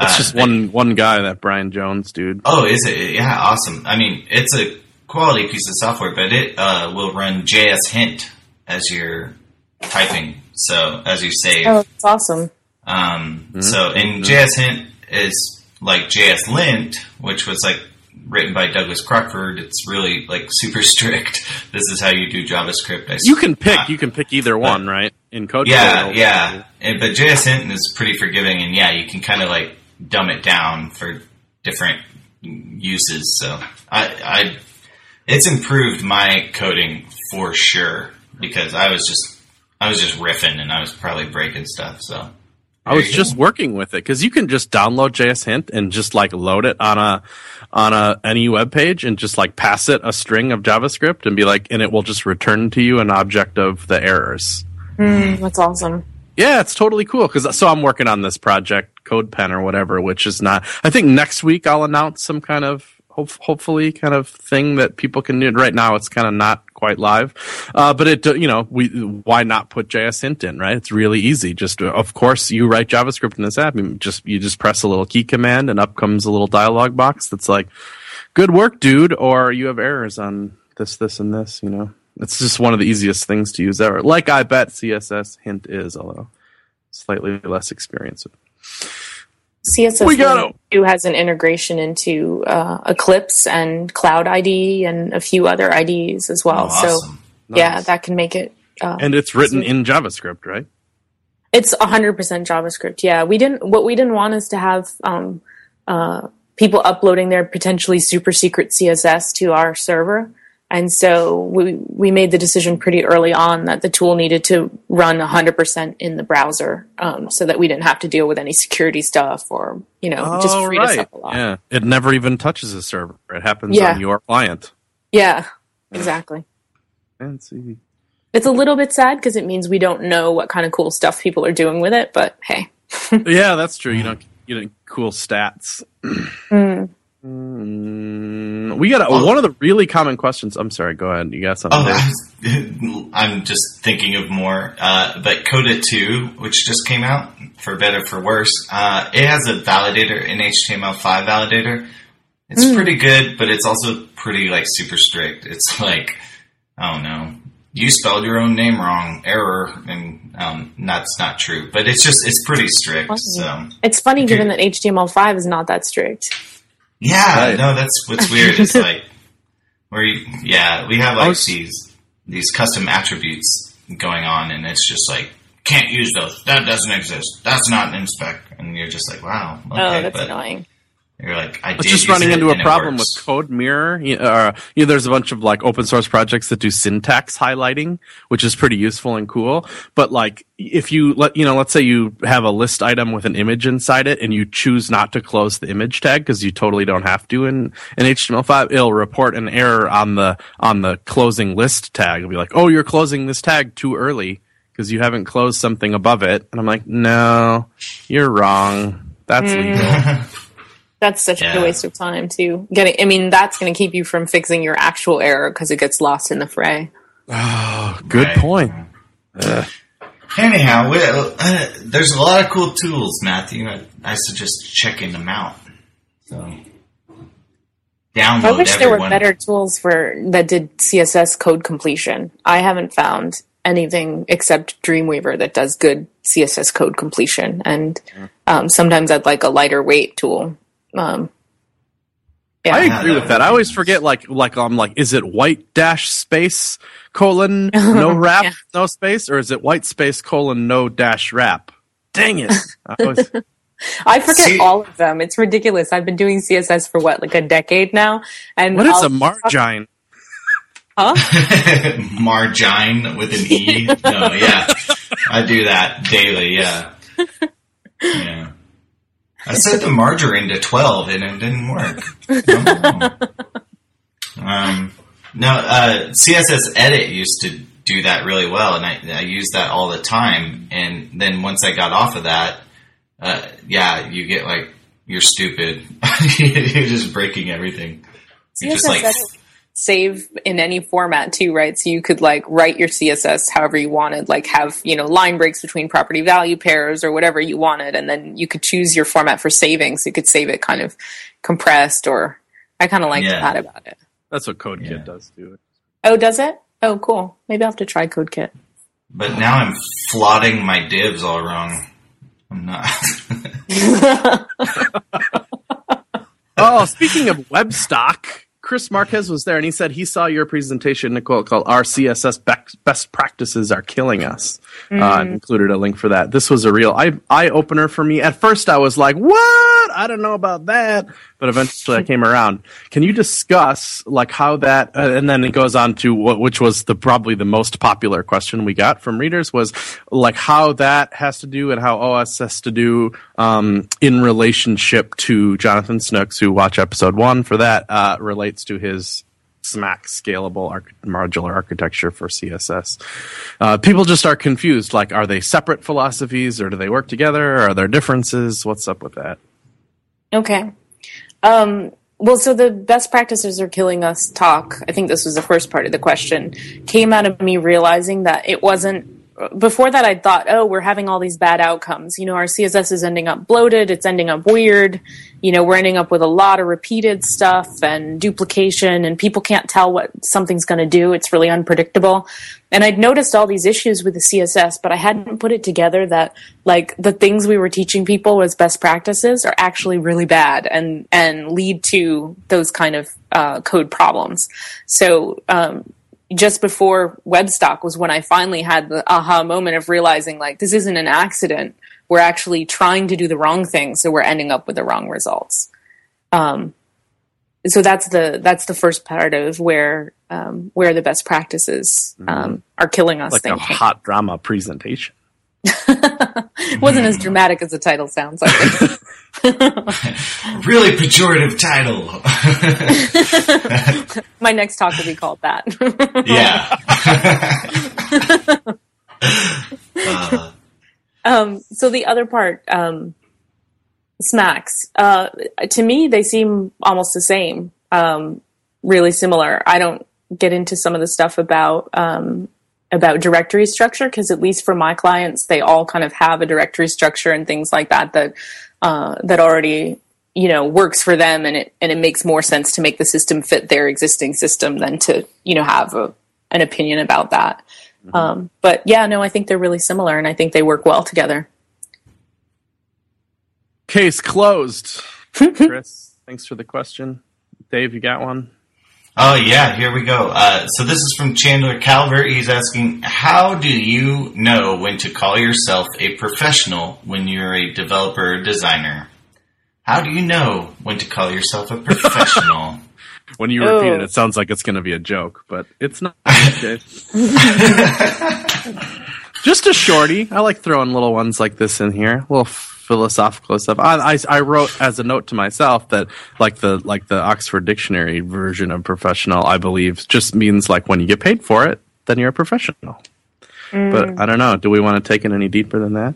[SPEAKER 1] It's
[SPEAKER 2] Uh,
[SPEAKER 1] just
[SPEAKER 2] they-
[SPEAKER 1] one one guy, that Bryan Jones dude.
[SPEAKER 2] Oh, is it? Yeah, awesome. I mean, it's a quality piece of software, but it uh, will run JS Hint as you're typing. So as you save.
[SPEAKER 3] Oh, that's awesome.
[SPEAKER 2] Um,
[SPEAKER 1] Mm-hmm.
[SPEAKER 2] So, and JS Hint is like JS Lint, which was like written by Douglas Crockford. It's really like super strict. This is how you do JavaScript. I
[SPEAKER 1] You can pick.
[SPEAKER 2] uh,
[SPEAKER 1] You can pick either one, right? In code.
[SPEAKER 2] yeah,
[SPEAKER 1] Code.
[SPEAKER 2] yeah. And, but JS Hint is pretty forgiving, and yeah, you can kind of like dumb it down for different uses. So I, I, it's improved my coding for sure because I was just, I was just riffing and I was probably breaking stuff. So
[SPEAKER 1] I was just working with it because you can just download JS Hint and just like load it on a on a any web page and just like pass it a string of JavaScript and be like, and it will just return to you an object of the errors.
[SPEAKER 3] Mm, that's awesome.
[SPEAKER 1] Yeah, it's totally cool because so I'm working on this project, CodePen or whatever, which is not. I think next week I'll announce some kind of hope, hopefully kind of thing that people can do. Right now, it's kind of not quite live, uh, but it you know we why not put JS Hint in right? It's really easy. Just uh, of course you write JavaScript in this app, you just you just press a little key command and up comes a little dialog box that's like, "Good work, dude," or "You have errors on this, this, and this." You know. It's just one of the easiest things to use ever. Like I bet CSS hint is, although slightly less experienced.
[SPEAKER 3] CSS
[SPEAKER 1] We gotta-
[SPEAKER 3] has an integration into uh, Eclipse and Cloud ID and a few other IDs as well.
[SPEAKER 2] Oh, awesome.
[SPEAKER 3] So yeah, that can make it. Uh,
[SPEAKER 1] And it's written in JavaScript, right?
[SPEAKER 3] It's 100% JavaScript. Yeah, we didn't. What we didn't want is to have um, uh, people uploading their potentially super secret CSS to our server, and so we we made the decision pretty early on that the tool needed to run 100% in the browser, um, so that we didn't have to deal with any security stuff or you know just
[SPEAKER 1] Oh,
[SPEAKER 3] freed us up a lot.
[SPEAKER 1] Yeah. It never even touches a server. It happens
[SPEAKER 3] Yeah.
[SPEAKER 1] on your client.
[SPEAKER 3] yeah exactly.
[SPEAKER 1] Fancy.
[SPEAKER 3] It's a little bit sad because it means we don't know what kind of cool stuff people are doing with it, but hey.
[SPEAKER 1] yeah, that's true. You don't you don't cool stats. Mm, we got a,
[SPEAKER 2] Oh.
[SPEAKER 1] one of the really common questions. I'm sorry. Go ahead. You got something?
[SPEAKER 2] Oh. I, I'm just thinking of more. Uh, but Coda 2, which just came out, for better for worse, uh, it has a validator, an HTML5 validator. It's pretty good, but it's also pretty like super strict. It's like, I don't know, you spelled your own name wrong, error, and um, that's not true. But it's just it's pretty strict. So
[SPEAKER 3] It's funny given that HTML5 is not that strict.
[SPEAKER 2] Yeah,
[SPEAKER 1] Right.
[SPEAKER 2] no, that's what's weird. It's like where you, yeah, we have like oh,
[SPEAKER 1] was-
[SPEAKER 2] these these custom attributes going on, and it's just like can't use those. That doesn't exist. That's not in spec, and you're just like, wow, oh, okay,
[SPEAKER 3] oh, that's
[SPEAKER 2] but
[SPEAKER 3] annoying.
[SPEAKER 2] You're like, I
[SPEAKER 1] It's
[SPEAKER 2] did
[SPEAKER 1] just running into a
[SPEAKER 2] and it
[SPEAKER 1] problem with. Code Mirror. You know, uh, you know, there's a bunch of like open source projects that do syntax highlighting, which is pretty useful and cool. But like, if you let you know, let's say you have a list item with an image inside it, and you choose not to close the image tag because you totally don't have to in in HTML5, it'll report an error on the on the closing list tag. It'll be like, oh, you're closing this tag too early because you haven't closed something above it. And I'm like, no, you're wrong. That's legal.
[SPEAKER 3] That's such
[SPEAKER 2] Yeah.
[SPEAKER 3] a waste of time too. Getting, I mean, that's going to keep you from fixing your actual error because it gets lost in the fray.
[SPEAKER 1] Good
[SPEAKER 2] Right.
[SPEAKER 1] point.
[SPEAKER 2] Anyhow, we, uh, there's a lot of cool tools, Matthew. I, I suggest checking them out. So download
[SPEAKER 3] I wish there were
[SPEAKER 2] everyone.
[SPEAKER 3] better tools for that did CSS code completion. I haven't found anything except Dreamweaver that does good CSS code completion, and um, sometimes I'd like a lighter weight tool. Um, yeah,
[SPEAKER 1] I agree with that. I always forget, like, like I'm like, is it white dash space colon no wrap
[SPEAKER 3] Yeah.
[SPEAKER 1] no space, or is it white space colon no dash wrap? Dang it! I always,
[SPEAKER 3] I forget
[SPEAKER 2] See-
[SPEAKER 3] all of them. It's ridiculous. I've been doing CSS for what, like a decade now, and
[SPEAKER 1] What is
[SPEAKER 3] I'll-
[SPEAKER 1] a margine?
[SPEAKER 3] Huh?
[SPEAKER 2] Margine with an E. No, yeah. I do that daily, yeah. Yeah. I set the margarine to 12 and it didn't work. I. Um, no, uh, CSS Edit used to do that really well, and I, I use that all the time. And then once I got off of that, uh, yeah, you get like, you're stupid. you're just breaking everything. You're just like,
[SPEAKER 3] edit save in any format too, right? So you could like write your CSS however you wanted, like have, you know, line breaks between property value pairs or whatever you wanted. And then you could choose your format for saving. So you could save it kind of compressed or I kind of liked
[SPEAKER 2] Yeah.
[SPEAKER 3] that about it.
[SPEAKER 1] That's what CodeKit
[SPEAKER 2] Yeah.
[SPEAKER 1] does do.
[SPEAKER 3] Oh, does it? Oh, cool. Maybe I'll have to try CodeKit.
[SPEAKER 2] but now I'm flotting my divs all wrong. I'm not.
[SPEAKER 1] Oh, speaking of Webstock, Chris Marquez was there and he said he saw your presentation, Nicole, called Our CSS Best Practices Are Killing Us. Uh, included a link for that. This was a real eye, eye opener for me. At first, I was like, what? I don't know about that. But eventually I came around. Can you discuss like how that, uh, and then it goes on to what, which was the probably the most popular question we got from readers was like how that has to do and how OS has to do um, in relationship to Jonathan Snook's, who watch episode one for that, uh, relates to his SMAC scalable arch- modular architecture for CSS. Uh, people just are confused. Like, are they separate philosophies or do they work together? Are there differences? What's up with that?
[SPEAKER 3] Okay. Um, well, so the best practices are killing us talk. I think this was the first part of the question. Came out of me realizing that it wasn't. Before that, I thought, oh, we're having all these bad outcomes. You know, our CSS is ending up bloated. It's ending up weird. You know, we're ending up with a lot of repeated stuff and duplication, and people can't tell what something's going to do. It's really unpredictable. And I'd noticed all these issues with the CSS, but I hadn't put it together that like the things we were teaching people as best practices are actually really bad and and lead to those kind of uh, code problems. So um, just before Webstock was when I finally had the aha moment of realizing like this isn't an accident. We're actually trying to do the wrong thing, so we're ending up with the wrong results. Um, so that's the that's the first part of where um, where the best practices um, are killing us.
[SPEAKER 1] Like a hot drama presentation.
[SPEAKER 3] It wasn't as dramatic as the title sounds like.
[SPEAKER 2] really pejorative title.
[SPEAKER 3] My next talk will be called that.
[SPEAKER 2] yeah. uh,
[SPEAKER 3] um, so the other part, um, SMACSS. Uh, to me, they seem almost the same. Um, really similar. I don't get into some of the stuff about um, about directory structure because at least for my clients, they all kind of have a directory structure and things like that that uh, that already you know works for them, and it and it makes more sense to make the system fit their existing system than to you know have a, an opinion about that. Um, but yeah, no, I think they're really similar, and I think they work well together.
[SPEAKER 1] Case closed. Chris, thanks for the question. Dave, you got one?
[SPEAKER 2] Oh yeah, here we go. Uh, so this is from Chandler Calvert. He's asking, how do you know when to call yourself a professional when you're a developer or designer? How do you know when to call yourself a professional?
[SPEAKER 1] When you repeat
[SPEAKER 3] Oh.
[SPEAKER 1] it, it sounds like it's going to be a joke, but it's not. Okay. Just a shorty. I like throwing little ones like this in here. A little philosophical stuff. I, I, I wrote as a note to myself that like the like the Oxford Dictionary version of professional, I believe, just means like when you get paid for it, then you're a professional. But I don't know. Do we want to take it any deeper than that?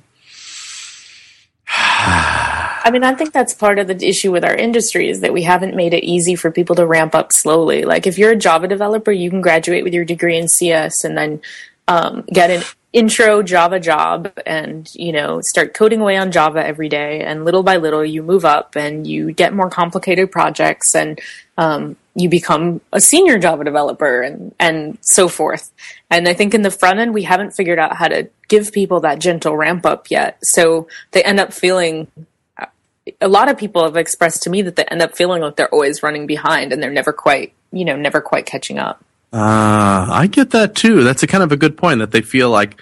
[SPEAKER 3] I mean, I think that's part of the issue with our industry is that we haven't made it easy for people to ramp up slowly. Like, if you're a Java developer, you can graduate with your degree in CS and then um, get an intro Java job and, you know, start coding away on Java every day. And little by little, you move up and you get more complicated projects and um, you become a senior Java developer and, and so forth. And I think in the front end, we haven't figured out how to give people that gentle ramp up yet. So they end up feeling a lot of people have expressed to me that they end up feeling like they're always running behind and they're never quite, you know, never quite catching up.
[SPEAKER 1] Uh, I get that too. That's a kind of a good point that they feel like,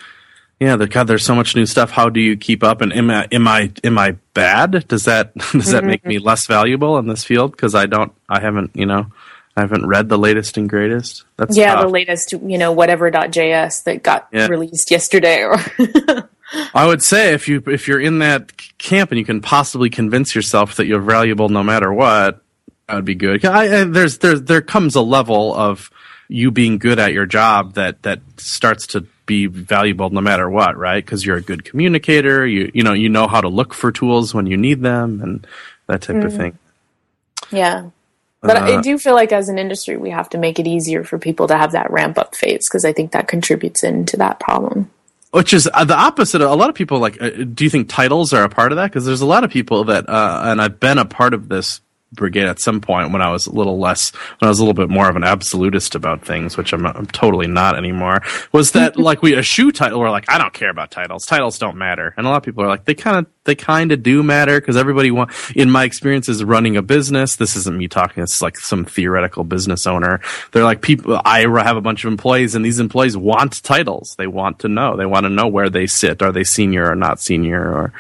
[SPEAKER 1] Yeah, there, God, there's so much new stuff. How do you keep up? And am I am I am I bad? Does that does that make me less valuable in this field? Because I don't, I haven't, you know, I haven't read the latest and greatest. That's
[SPEAKER 3] yeah,
[SPEAKER 1] tough.
[SPEAKER 3] the latest, you know, whatever.js that got
[SPEAKER 1] Yeah.
[SPEAKER 3] released yesterday. Or
[SPEAKER 1] I would say if you if you're in that camp and you can possibly convince yourself that you're valuable no matter what, that would be good. I, I, there's there's there comes a level of you being good at your job that that starts to be valuable no matter what, right? Because you're a good communicator. You you know you know how to look for tools when you need them and that type of thing.
[SPEAKER 3] yeah. But I
[SPEAKER 1] Uh,
[SPEAKER 3] do feel like as an industry, we have to make it easier for people to have that ramp up phase because I think that contributes into that problem.
[SPEAKER 1] Which is uh, the opposite. Of, a lot of people like. Uh, do you think titles are a part of that? Because there's a lot of people that, uh, and I've been a part of this brigade at some point when I was a little less, when I was a little bit more of an absolutist about things, which I'm, I'm totally not anymore. Was that like we eschew title? We're like, I don't care about titles. Titles don't matter. And a lot of people are like, they kind of, they kind of do matter because everybody want. In my experiences running a business, this isn't me talking. It's like some theoretical business owner. They're like people. I have a bunch of employees, and these employees want titles. They want to know. They want to know where they sit. Are they senior or not senior or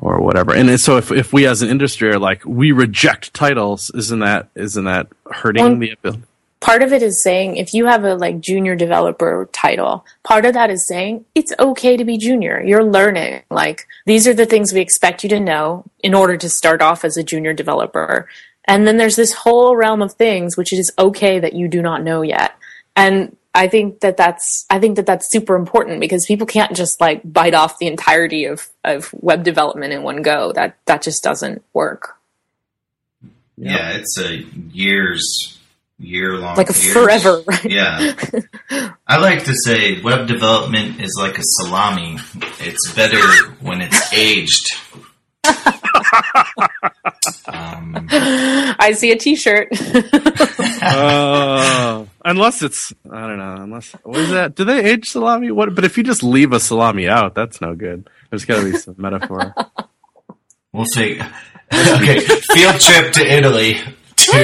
[SPEAKER 1] or whatever. And so if if we as an industry are like we reject titles, isn't that isn't that hurting
[SPEAKER 3] Well,
[SPEAKER 1] the ability?
[SPEAKER 3] Part of it is saying if you have a like junior developer title, part of that is saying it's okay to be junior. You're learning. Like these are the things we expect you to know in order to start off as a junior developer. And then there's this whole realm of things which it is okay that you do not know yet. And I think that that's I think that that's super important because people can't just like bite off the entirety of of web development in one go. That that just doesn't work.
[SPEAKER 2] Yeah, it's a years, year long,
[SPEAKER 3] Like a forever, right?
[SPEAKER 2] Yeah, I like to say web development is like a salami. It's better when it's aged. um,
[SPEAKER 3] I see a T-shirt.
[SPEAKER 1] Uh, unless it's I don't know. Unless what is that? Do they age salami? What? But if you just leave a salami out, that's no good. There's got to be some metaphor.
[SPEAKER 2] we'll see. okay, field trip to Italy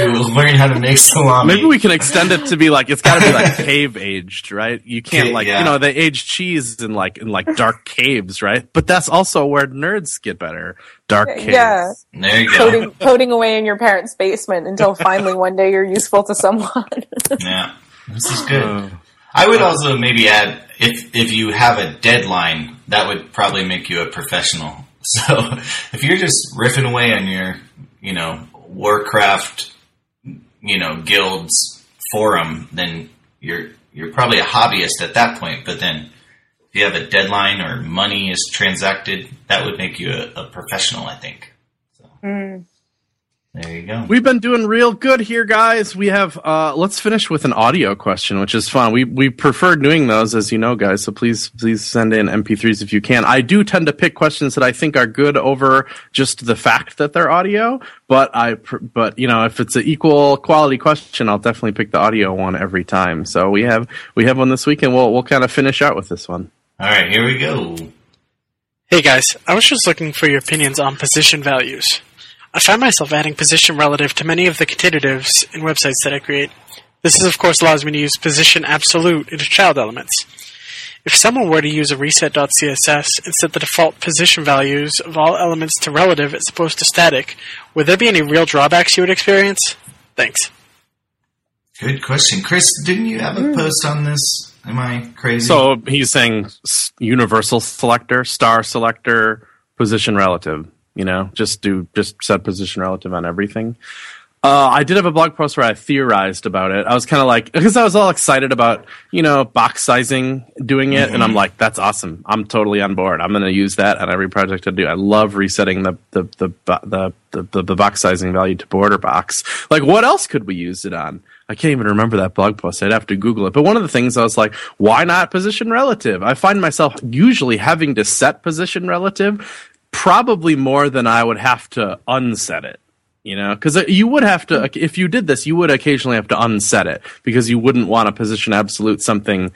[SPEAKER 2] to learn how to make salami.
[SPEAKER 1] Maybe we can extend it to be like it's got to be like cave aged, right? You can't like
[SPEAKER 2] yeah.
[SPEAKER 1] you know they age cheese in like in like dark caves, right? But that's also where nerds get better. Dark caves.
[SPEAKER 3] Yeah.
[SPEAKER 2] There you go.
[SPEAKER 3] coding, coding away in your parents' basement until finally one day you're useful to someone.
[SPEAKER 2] Yeah, this is good.
[SPEAKER 1] Uh,
[SPEAKER 2] I would also maybe add if if you have a deadline, that would probably make you a professional. So if you're just riffing away on your, you know, Warcraft, you know, guilds forum, then you're you're probably a hobbyist at that point. But then if you have a deadline or money is transacted, that would make you a, a professional. I think. So mm. There you go.
[SPEAKER 1] We've been doing real good here, guys. We have uh let's finish with an audio question, which is fun. We we prefer doing those, as you know, guys. So please please send in MP3s if you can. I do tend to pick questions that I think are good over just the fact that they're audio. But I pr- but you know if it's an equal quality question, I'll definitely pick the audio one every time. So we have we have one this week, and we'll we'll kind of finish out with this one.
[SPEAKER 2] All right, here we go.
[SPEAKER 5] Hey guys, I was just looking for your opinions on position values. I find myself adding position relative to many of the containatives in websites that I create. This is, of course allows me to use position absolute into child elements. If someone were to use a reset.css and set the default position values of all elements to relative as opposed to static, would there be any real drawbacks you would experience? Thanks.
[SPEAKER 2] Good question, Chris. Didn't you have a hmm. post on this? Am I crazy?
[SPEAKER 1] So he's saying universal selector, star selector, position relative. You know, just do just set position relative on everything. Uh, I did have a blog post where I theorized about it. I was kind of like, because I was all excited about, you know, box sizing doing it. And I'm like, that's awesome. I'm totally on board. I'm going to use that on every project I do. I love resetting the, the, the, the, the, the, the box sizing value to border box. Like, what else could we use it on? I can't even remember that blog post. I'd have to Google it. But one of the things I was like, why not position relative? I find myself usually having to set position relative probably more than I would have to unset it. You know, because uh, you would have to, hmm. if you did this, you would occasionally have to unset it because you wouldn't want to position absolute something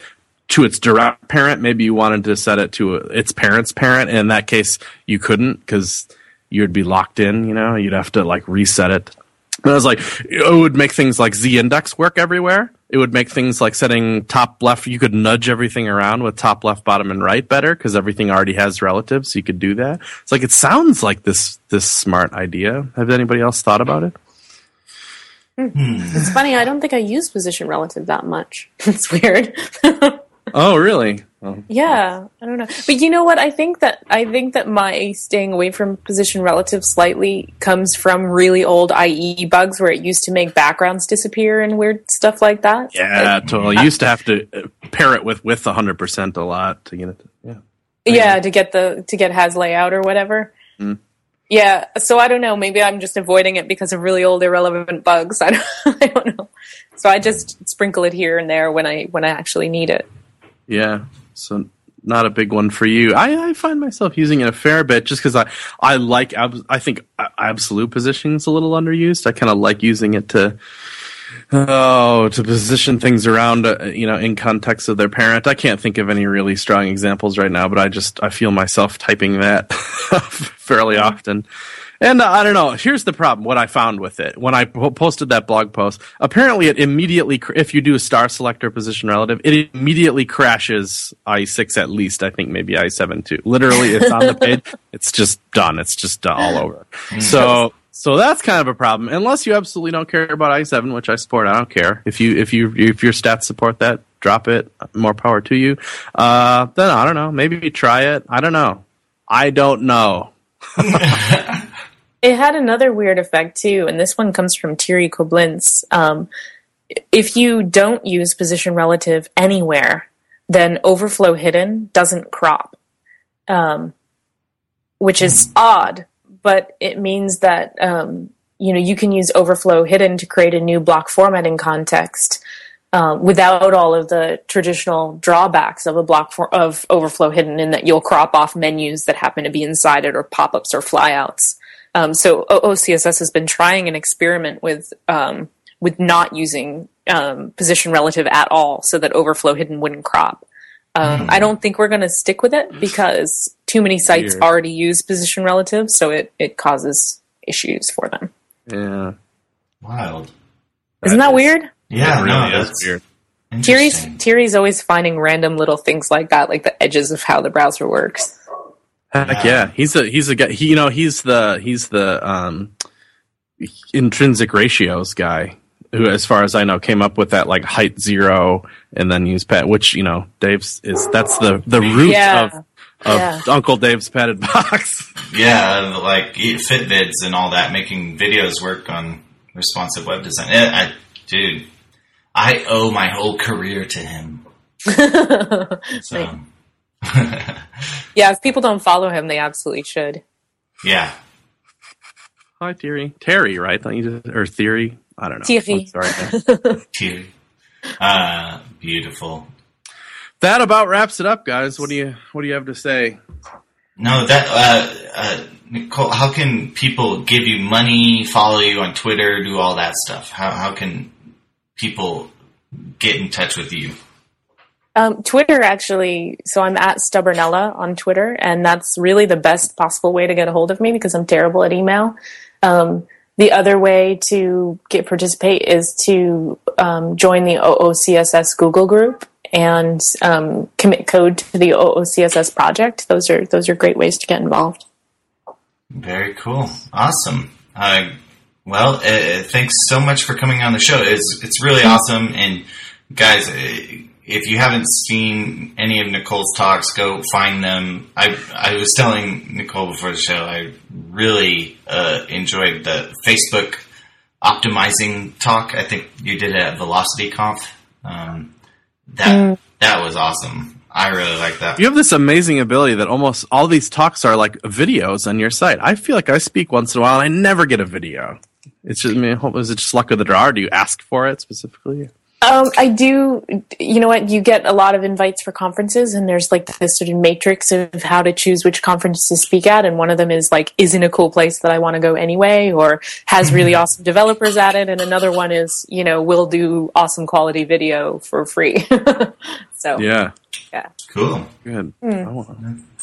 [SPEAKER 1] to its direct parent. Maybe you wanted to set it to uh, its parent's parent. And in that case, you couldn't because you'd be locked in, you know, you'd have to like reset it. And I was like, it would make things like Z index work everywhere. It would make things like setting top left. You could nudge everything around with top left, bottom, and right better because everything already has relatives. So you could do that. It's like it sounds like this this smart idea. Have anybody else thought about it? Hmm.
[SPEAKER 3] It's funny. I don't think I use position relative that much. It's weird.
[SPEAKER 1] Oh, really? Oh.
[SPEAKER 3] yeah, I don't know. But you know what? I think that I think that my staying away from position relative slightly comes from really old IE bugs where it used to make backgrounds disappear and weird stuff like that.
[SPEAKER 1] Yeah, totally. You used to have to uh, pair it with with 100% a lot to get it. To, yeah.
[SPEAKER 3] yeah to get the to get has layout or whatever
[SPEAKER 1] Mm.
[SPEAKER 3] yeah so i don't know maybe i'm just avoiding it because of really old irrelevant bugs i don't, I don't know so i just sprinkle it here and there when i when i actually need it
[SPEAKER 1] Yeah. So not a big one for you. I, I find myself using it a fair bit just because I I like ab- I think absolute positioning is a little underused. I kind of like using it to oh to position things around uh, you know in context of their parent. I can't think of any really strong examples right now, but I just I feel myself typing that fairly often. And uh, I don't know. Here's the problem. What I found with it when I po- posted that blog post, apparently it immediately, cr- if you do a star selector position relative, it immediately crashes i6 at least. I think maybe i7 too. Literally, it's on the page. It's just done. It's just all over. So, so that's kind of a problem. Unless you absolutely don't care about i7, which I support. I don't care if you if you if your stats support that. Drop it. More power to you. Uh, then I don't know. Maybe try it. I don't know. I don't know.
[SPEAKER 3] it had another weird effect too and this one comes from Thierry Koblentz. Um, if you don't use position relative anywhere then overflow hidden doesn't crop um, which is odd but it means that um, you know you can use overflow hidden to create a new block formatting context uh, without all of the traditional drawbacks of a block for, of overflow hidden in that you'll crop off menus that happen to be inside it or pop-ups or flyouts. Um, so OOCSS has been trying an experiment with um, with not using um, position relative at all, so that overflow hidden wouldn't crop. Um, I don't think we're going to stick with it because too many sites
[SPEAKER 1] Weird.
[SPEAKER 3] already use position relative, so it, it causes issues for them.
[SPEAKER 1] Yeah.
[SPEAKER 2] Wild.
[SPEAKER 3] Isn't that
[SPEAKER 1] is-
[SPEAKER 3] weird?
[SPEAKER 2] Yeah,
[SPEAKER 1] It
[SPEAKER 2] no,
[SPEAKER 1] really is
[SPEAKER 2] that's
[SPEAKER 1] weird.
[SPEAKER 3] Thierry's
[SPEAKER 2] interesting.
[SPEAKER 3] Thierry's always finding random little things like that, like the edges of how the browser works.
[SPEAKER 1] Heck
[SPEAKER 2] Yeah.
[SPEAKER 1] yeah, he's a he's a guy. He, you know, he's the he's the um, intrinsic ratios guy who, as far as I know, came up with that like height zero and then use pad, which you know, Dave's is that's the the root
[SPEAKER 3] Yeah.
[SPEAKER 1] of of
[SPEAKER 3] Yeah.
[SPEAKER 1] Uncle Dave's padded box.
[SPEAKER 2] Yeah, like Fitvids and all that, making videos work on responsive web design. I, dude, I owe my whole career to him. So,
[SPEAKER 3] Yeah, if people don't follow him, they absolutely should.
[SPEAKER 2] yeah.
[SPEAKER 1] Hi, Theory. Terry, right? Don't you just, or Theory? I don't know.
[SPEAKER 3] Thierry.
[SPEAKER 1] I'm sorry.
[SPEAKER 2] Teary. Uh, beautiful.
[SPEAKER 1] that about wraps it up, guys. What do you What do you have to say?
[SPEAKER 2] No, that, uh, uh, Nicole, how can people give you money, follow you on Twitter, do all that stuff? How, how can people get in touch with you?
[SPEAKER 3] Um, Twitter actually, so I'm at Stubbornella on Twitter, and that's really the best possible way to get a hold of me because I'm terrible at email. Um, the other way to get participate is to um, join the OOCSS Google group and um, commit code to the OOCSS project. Those are those are great ways to get involved.
[SPEAKER 2] Very cool. Awesome. Uh, well, uh, thanks so much for coming on the show. It's it's really awesome. And guys, uh, if you haven't seen any of Nicole's talks, go find them. I I was telling Nicole before the show, I really uh, enjoyed the Facebook optimizing talk. I think you did it at Velocity Conf. Um, that that was awesome. I really like that.
[SPEAKER 1] You have this amazing ability that almost all these talks are like videos on your site. I feel like I speak once in a while and I never get a video. It's just, I mean, is it just luck of the draw? Or do you ask for it specifically?
[SPEAKER 3] Um, I do. You know what? You get a lot of invites for conferences, and there's like this sort of matrix of how to choose which conference to speak at. And one of them is like, is in a cool place that I want to go anyway, or has really awesome developers at it. And another one is, you know, we'll do awesome quality video for free. so Yeah,
[SPEAKER 1] yeah,
[SPEAKER 2] Cool.
[SPEAKER 1] good.
[SPEAKER 3] Hmm.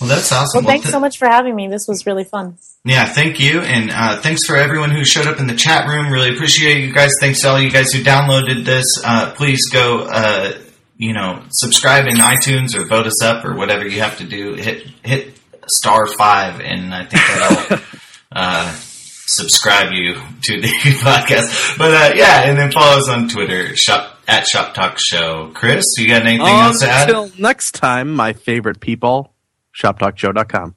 [SPEAKER 1] I want-
[SPEAKER 2] Well, that's awesome.
[SPEAKER 3] Well, thanks
[SPEAKER 2] th-
[SPEAKER 3] so much for having me. This was really fun.
[SPEAKER 2] Yeah, thank you, and uh, thanks for everyone who showed up in the chat room. Really appreciate you guys. Thanks to all you guys who downloaded this. Uh, please go, uh, you know, subscribe in iTunes or vote us up or whatever you have to do. Hit hit star five, and I think that'll uh, subscribe you to the podcast. But uh, yeah, and then follow us on Twitter, shop at Shop Talk Show. Chris, you got anything else to add?
[SPEAKER 1] Until next time, my favorite people, shoptalkshow.com.